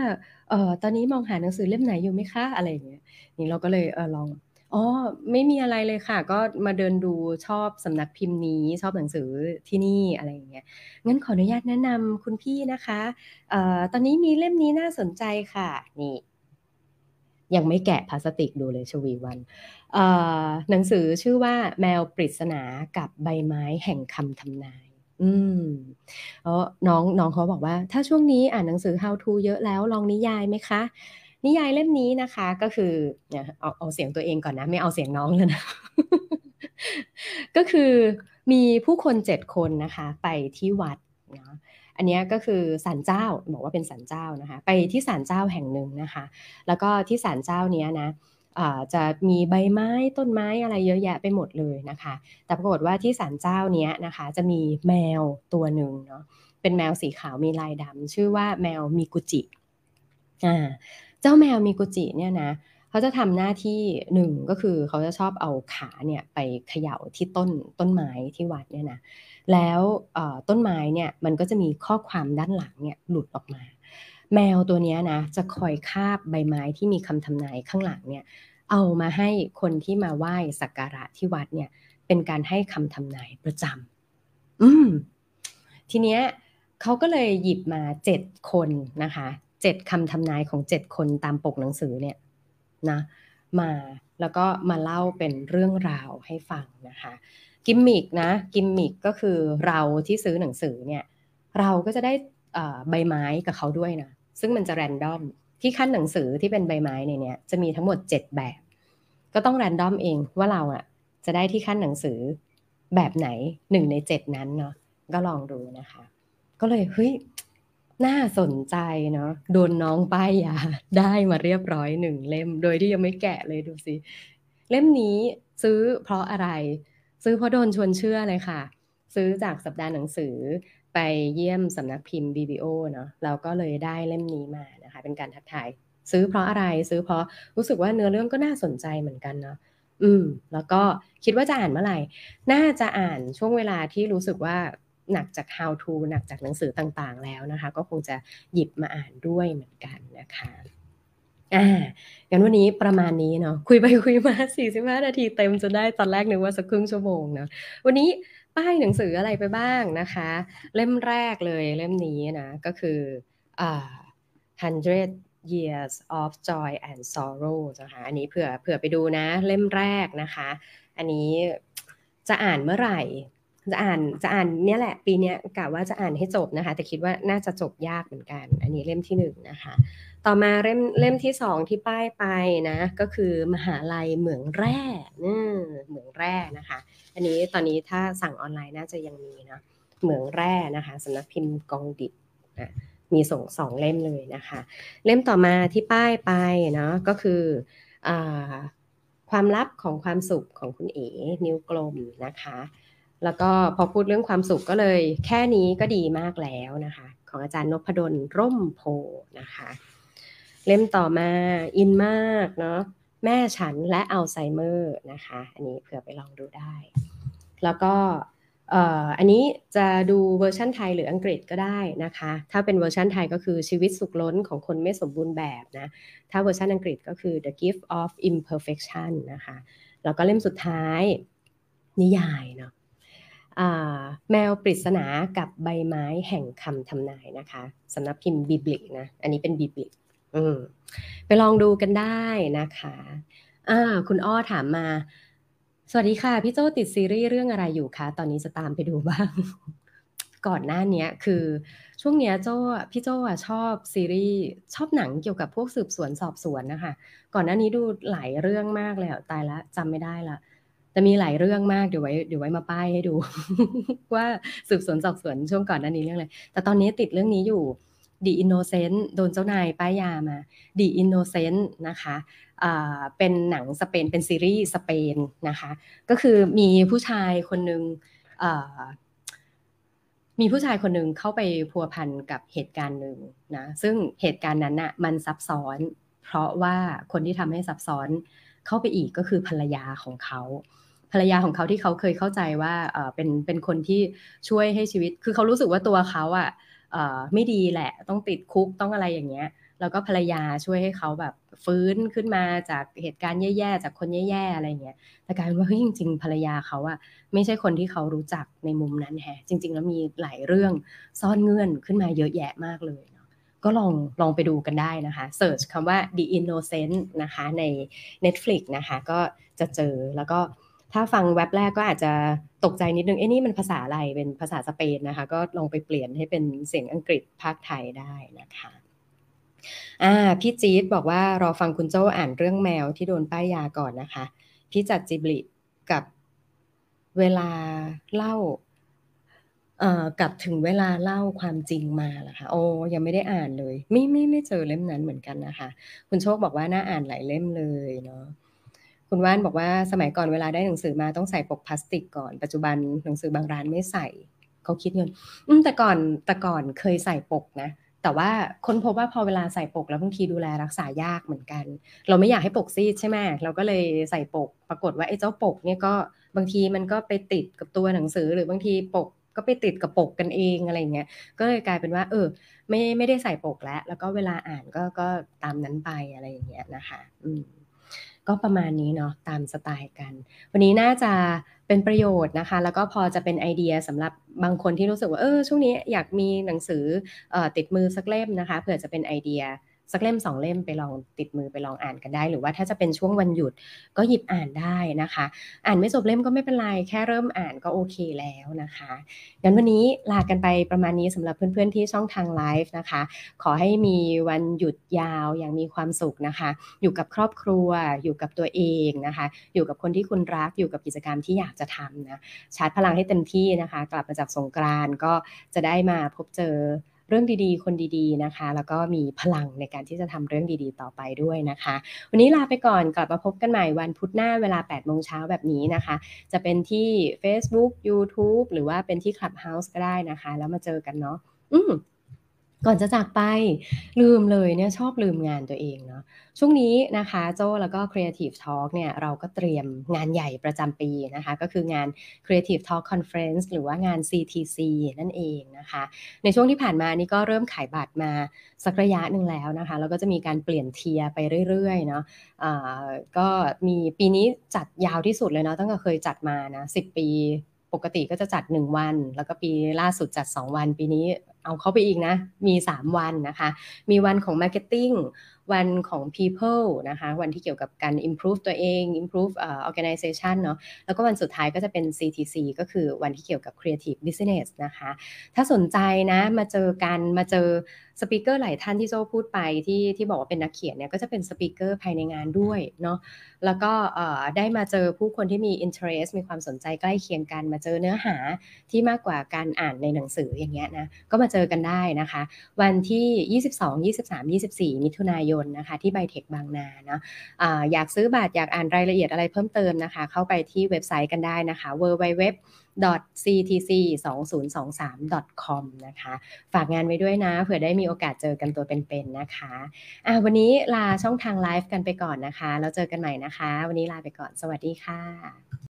Speaker 1: ออตอนนี้มองหาหนังสือเล่มไหนอยู่ไหมคะอะไรอย่างเงี้ยนี่เราก็เลยเออลองอ๋อไม่มีอะไรเลยค่ะ ก็มาเดินดูชอบสำนักพิมพ์นี้ชอบหนังสือที่นี่อะไรอย่างเงี้ยงั้นขออนุญาตแนะนำคุณพี่นะคะออตอนนี้มีเล่มนี้น่าสนใจค่ะนี่ ยังไม่แกะพลาสติกดูเลยชวีวันหนังสือชื่อว่าแมวปริศนากับใบไม้แห่งคำทำนาย อืมเออน้องน้องเขาบอกว่า ถ้าช่วงนี้อ่านหนังสือ how to เยอะแล้วลองนิยายไหมคะ นิยายเล่มนี้นะคะก็คือเนี่ยเอาเอาเสียงตัวเองก่อนนะ ไม่เอาเสียงน้องเลยนะก็คือมีผู้คนเจ็ดคนนะคะ ไปที่วัดเนาะ อันนี้ก็คือศาลเจ้าบอกว่าเป็นศาลเจ้านะคะ ไปที่ศาลเจ้าแห่งหนึ่งนะคะ แล้วก็ที่ศาลเจ้านี้นะจะมีใบไม้ต้นไม้อะไรเยอะแยะไปหมดเลยนะคะ แต่ปรากฏว่าที่ศาลเจ้านี้นะคะ จะมีแมวตัวหนึ่งเนาะเป็นแมวสีขาวมีลายดำชื่อว่าแมวมีกุจิอ่าเจ้าแมวมีกุจิเนี่ยนะเขาจะทำหน้าที่หนึ่งก็คือเขาจะชอบเอาขาเนี่ยไปเขย่าที่ต้นต้นไม้ที่วัดเนี่ยนะ แล้วต้นไม้เนี่ยมันก็จะมีข้อความด้านหลังเนี่ยหลุดออกมา แมวตัวนี้นะจะคอยคาบใบไม้ที่มีคำทำนายข้างหลังเนี่ยเอามาให้คนที่มาไหว้สักการะที่วัดเนี่ยเป็นการให้คำทำนายประจำอืมทีเนี้ยเขาก็เลยหยิบมาเจ็ดคนนะคะเจ็ดคำทำนายของเจ็ดคนตามปกหนังสือเนี่ยนะ มา แล้วก็มาเล่าเป็นเรื่องราวให้ฟังนะคะกิมมิกนะกิมมิกก็คือเราที่ซื้อหนังสือเนี่ยเราก็จะได้ใบไม้กับเขาด้วยนะซึ่งมันจะแรนดอมที่ขั้นหนังสือที่เป็นใบไม้ในเนี้ยจะมีทั้งหมด 7 แบบ ก็ต้องแรนดอมเองว่าเราอะ่ะจะได้ที่ขั้นหนังสือแบบไหนหนึ่งในเจ็ดนั้นเนาะก็ลองดูนะคะ ก็เลยเฮ้ย น่าสนใจเนาะโดนน้องป้ายยาได้มาเรียบร้อยหนึ่งเล่ม โดยที่ยังไม่แกะเลยดูสิ เล่มนี้ซื้อเพราะอะไร ซื้อเพราะโดนชวนเชื่อเลยค่ะ ซื้อจากสัปดาห์หนังสือไปเยี่ยมสำนักพิมพ์ BBO เนาะเราก็เลยได้เล่มนี้มานะคะ เป็นการทักทาย ซื้อเพราะอะไรซื้อเพราะรู้สึกว่าเนื้อเรื่องก็น่าสนใจเหมือนกันเนาะอืม แล้วก็คิดว่าจะอ่านเมื่อไหร่ น่าจะอ่านช่วงเวลาที่รู้สึกว่า หนักจาก how to หนักจากหนังสือต่างๆ แล้วนะคะ ก็คงจะหยิบมาอ่านด้วยเหมือนกันนะคะอ่างั้นวันนี้ประมาณนี้เนาะคุยไปคุยมา 45 นาทีเต็มจนได้ตอนแรกนึกว่าสักครึ่งชั่วโมงเนาะวันนี้ป้ายหนังสืออะไรไปบ้างนะคะ เล่มแรกเลยเล่มนี้นะ ก็คืออ่า100 years of joy and sorrow นะคะอันนี้เผื่อเผื่อไปดูนะเล่มแรกนะคะ อันนี้จะอ่านเมื่อไหร่ จะอ่านจะอ่านเนี่ยแหละ ปีนี้กะว่าจะอ่านให้จบนะคะ แต่คิดว่าน่าจะจบยากเหมือนกัน อันนี้เล่มที่หนึ่งนะคะ ต่อมาเล่มเล่มที่สองที่ป้ายไปนะ ก็คือมหาลัยเหมืองแร่นี่เหมืองแร่นะคะ อันนี้ตอนนี้ถ้าสั่งออนไลน์น่าจะยังมีนะเหมืองแร่นะคะสำนักพิมพ์กองดิบนะมีส่งสองเล่มเลยนะคะ เล่มต่อมาที่ป้ายไปเนาะก็คืออความลับของความสุขของคุณเอ๋นิ้วกลมนะคะ แล้วก็พอพูดเรื่องความสุขก็เลย แค่นี้ก็ดีมากแล้วนะคะ ของอาจารย์นพดลร่มโพนะคะ เล่มต่อมาอินมากเนาะแม่ฉันและอัลไซเมอร์นะคะ อันนี้เผื่อไปลองดูได้ แล้วก็อันนี้จะดูเวอร์ชันไทยหรืออังกฤษก็ได้นะคะ ถ้าเป็นเวอร์ชันไทยก็คือชีวิตสุขล้นของคนไม่สมบูรณ์แบบนะ ถ้าเวอร์ชันอังกฤษก็คือ The Gift of Imperfection นะคะ แล้วก็เล่มสุดท้ายนิยายเนาะ แมวปริศนากับใบไม้แห่งคำทำนายนะคะสำนักพิมพ์บิบลิกนะ อันนี้เป็นบิบลิกไปลองดูกันได้นะคะคุณอ้อถามมา สวัสดีค่ะ พี่โจติดซีรีส์เรื่องอะไรอยู่คะ ตอนนี้จะตามไปดูบ้าง ก่อนหน้านี้คือช่วงเนี้ยโจพี่โจอะชอบซีรีส์ชอบหนังเกี่ยวกับพวกสืบสวนสอบสวนนะคะ ก่อนหน้านี้ดูหลายเรื่องมากเลยตายละจำไม่ได้ละ แต่มีหลายเรื่องมากเดี๋ยวไว้เดี๋ยวไว้มาป้ายให้ดู ว่าสืบสวนสอบสวนช่วงก่อนหน้านี้เรื่องอะไรแต่ตอนนี้ติดเรื่องนี้อยู่ The Innocent โดนเจ้านายป้ายยามา The Innocent นะคะเป็นหนังสเปนเป็นซีรีส์สเปนนะคะ ก็คือมีผู้ชายคนหนึ่งมีผู้ชายคนหนึ่งเข้าไปพัวพันกับเหตุการณ์หนึ่งนะซึ่งเหตุการณ์นั้นน่ะมันซับซ้อน เพราะว่าคนที่ทำให้ซับซ้อนเข้าไปอีกก็คือภรรยาของเขา ภรรยาของเขาที่เขาเคยเข้าใจว่าเป็นเป็นคนที่ช่วยให้ชีวิต คือเขารู้สึกว่าตัวเขาอะไม่ดีแหละ ต้องติดคุกต้องอะไรอย่างเงี้ย แล้วก็ภรรยาช่วยให้เขาแบบฟื้นขึ้นมาจากเหตุการณ์แย่ๆจากคนแย่ๆอะไรเงี้ย แต่กลายเป็นว่าเฮ้ยจริง ๆ ภรรยาเขาอะไม่ใช่คนที่เขารู้จักในมุมนั้นแฮะ จริง ๆ แล้วมีหลายเรื่องซ่อนเงื่อนขึ้นมาเยอะแยะมากเลยเนาะ ก็ลองลองไปดูกันได้นะคะเสิร์ชคำว่า The Innocent นะคะใน Netflix นะคะก็จะเจอแล้วก็ ถ้าฟังเว็บแรกก็อาจจะตกใจนิดนึง เอ้นี่มันภาษาอะไร เป็นภาษาสเปนนะคะ ก็ลองไปเปลี่ยนให้เป็นเสียงอังกฤษภาคไทยได้นะคะอ่าพี่จี๊ดบอกว่ารอฟังคุณโจ้อ่านเรื่องแมวที่โดนป้ายยาก่อนนะคะ พี่จัดจิบลิกับเวลาเล่าเอ่อกับถึงเวลาเล่าความจริงมาล่ะคะโอ้ยังไม่ได้อ่านเลย ไม่ไม่ไม่เจอเล่มนั้นเหมือนกันนะคะ คุณโชคบอกว่าน่าอ่านหลายเล่มเลยเนาะ คุณว่านบอกว่าสมัยก่อนเวลาได้หนังสือมาต้องใส่ปกพลาสติกก่อน ปัจจุบันหนังสือบางร้านไม่ใส่เขาคิดเงินอืมแต่ก่อนแต่ก่อนเคยใส่ปกนะ แต่ว่าค้นพบว่าพอเวลาใส่ปกแล้วบางทีดูแลรักษายากเหมือนกัน เราไม่อยากให้ปกซีดใช่ไหมเราก็เลยใส่ปก ปรากฏว่าไอ้เจ้าปกเนี่ยก็บางทีมันก็ไปติดกับตัวหนังสือหรือบางทีปกก็ไปติดกับปกกันเองอะไรเงี้ย ก็เลยกลายเป็นว่า เออ ไม่ไม่ได้ใส่ปกแล้ว แล้วก็เวลาอ่านก็ก็ตามนั้นไปอะไรอย่างเงี้ยนะคะ อืม ก็ประมาณนี้เนาะตามสไตล์กัน วันนี้น่าจะเป็นประโยชน์นะคะ แล้วก็พอจะเป็นไอเดียสำหรับบางคนที่รู้สึกว่าเออช่วงนี้อยากมีหนังสืออติดมือสักเล่มนะคะเผื่อจะเป็นไอเดีย สักเล่มสองเล่มไปลองติดมือไปลองอ่านกันได้ หรือว่าถ้าจะเป็นช่วงวันหยุดก็หยิบอ่านได้นะคะ อ่านไม่จบเล่มก็ไม่เป็นไร แค่เริ่มอ่านก็โอเคแล้วนะคะงั้นวันนี้ลากันไปประมาณนี้สำหรับเพื่อนๆที่ช่องทางไลฟ์นะคะ ขอให้มีวันหยุดยาวอย่างมีความสุขนะคะ อยู่กับครอบครัว อยู่กับตัวเองนะคะ อยู่กับคนที่คุณรักอยู่กับกิจกรรมที่อยากจะทำนะชาร์จพลังให้เต็มที่นะคะ กลับมาจากสงกรานก็จะได้มาพบเจอ เรื่องดีๆ คนดีๆนะคะ แล้วก็มีพลังในการที่จะทำเรื่องดีๆ ต่อไปด้วยนะคะ วันนี้ลาไปก่อนกลับมาพบกันใหม่วันพุธหน้าเวลา8โมงเช้าแบบนี้นะคะ จะเป็นที่ Facebook YouTube หรือว่าเป็นที่ Clubhouse ก็ได้นะคะ แล้วมาเจอกันเนาะอืม ก่อนจะจากไปลืมเลยเนี่ยชอบลืมงานตัวเองเนาะช่วงนี้นะคะโจแล้วก็ Creative Talk เนี่ยเราก็เตรียมงานใหญ่ประจำปีนะคะ ก็คืองาน Creative Talk Conference หรือว่างาน CTC นั่นเองนะคะ ในช่วงที่ผ่านมานี่ก็เริ่มขายบัตรมาสักระยะหนึ่งแล้วนะคะแล้วก็จะมีการเปลี่ยนเทียไปเรื่อยๆเนาะะก็มีปีนี้จัดยาวที่สุดเลยเนาะตั้งแต่เคยจัดมานะ10 ปีปกติก็จะจัด 1 วัน แล้วก็ปีล่าสุดจัด 2 วัน ปีนี้ เอาเข้าไปอีกนะ มี 3 วันนะคะ มีวันของ Marketing วันของ people นะคะ วันที่เกี่ยวกับการ improve ตัวเอง improve uh, organization เนาะ แล้วก็วันสุดท้ายก็จะเป็น CTC ก็คือวันที่เกี่ยวกับ creative business นะคะ ถ้าสนใจนะ มาเจอกัน มาเจอ speaker หลายท่านที่โจ้พูดไปที่ที่บอกว่าเป็นนักเขียนเนี่ย ก็จะเป็น speaker ภายในงานด้วยเนาะ แล้วก็ได้มาเจอผู้คนที่มี interest มีความสนใจใกล้เคียงกัน มาเจอเนื้อหาที่มากกว่าการอ่านในหนังสืออย่างเงี้ยนะ ก็มาเจอกันได้นะคะ วันที่ 22 23 24 มิถุนายนนะคะ ที่ไบเทคบางนาเนาะอยากซื้อบัตรอยากอ่านรายละเอียดอะไรเพิ่มเติมนะคะ เข้าไปที่เว็บไซต์กันได้นะคะ www ctc2023.com นะคะ ฝากงานไว้ด้วยนะ เผื่อได้มีโอกาสเจอกันตัวเป็นๆนนะคะะวันนี้ลาช่องทางไลฟ์กันไปก่อนนะคะ แล้วเจอกันใหม่นะคะ วันนี้ลาไปก่อน สวัสดีค่ะ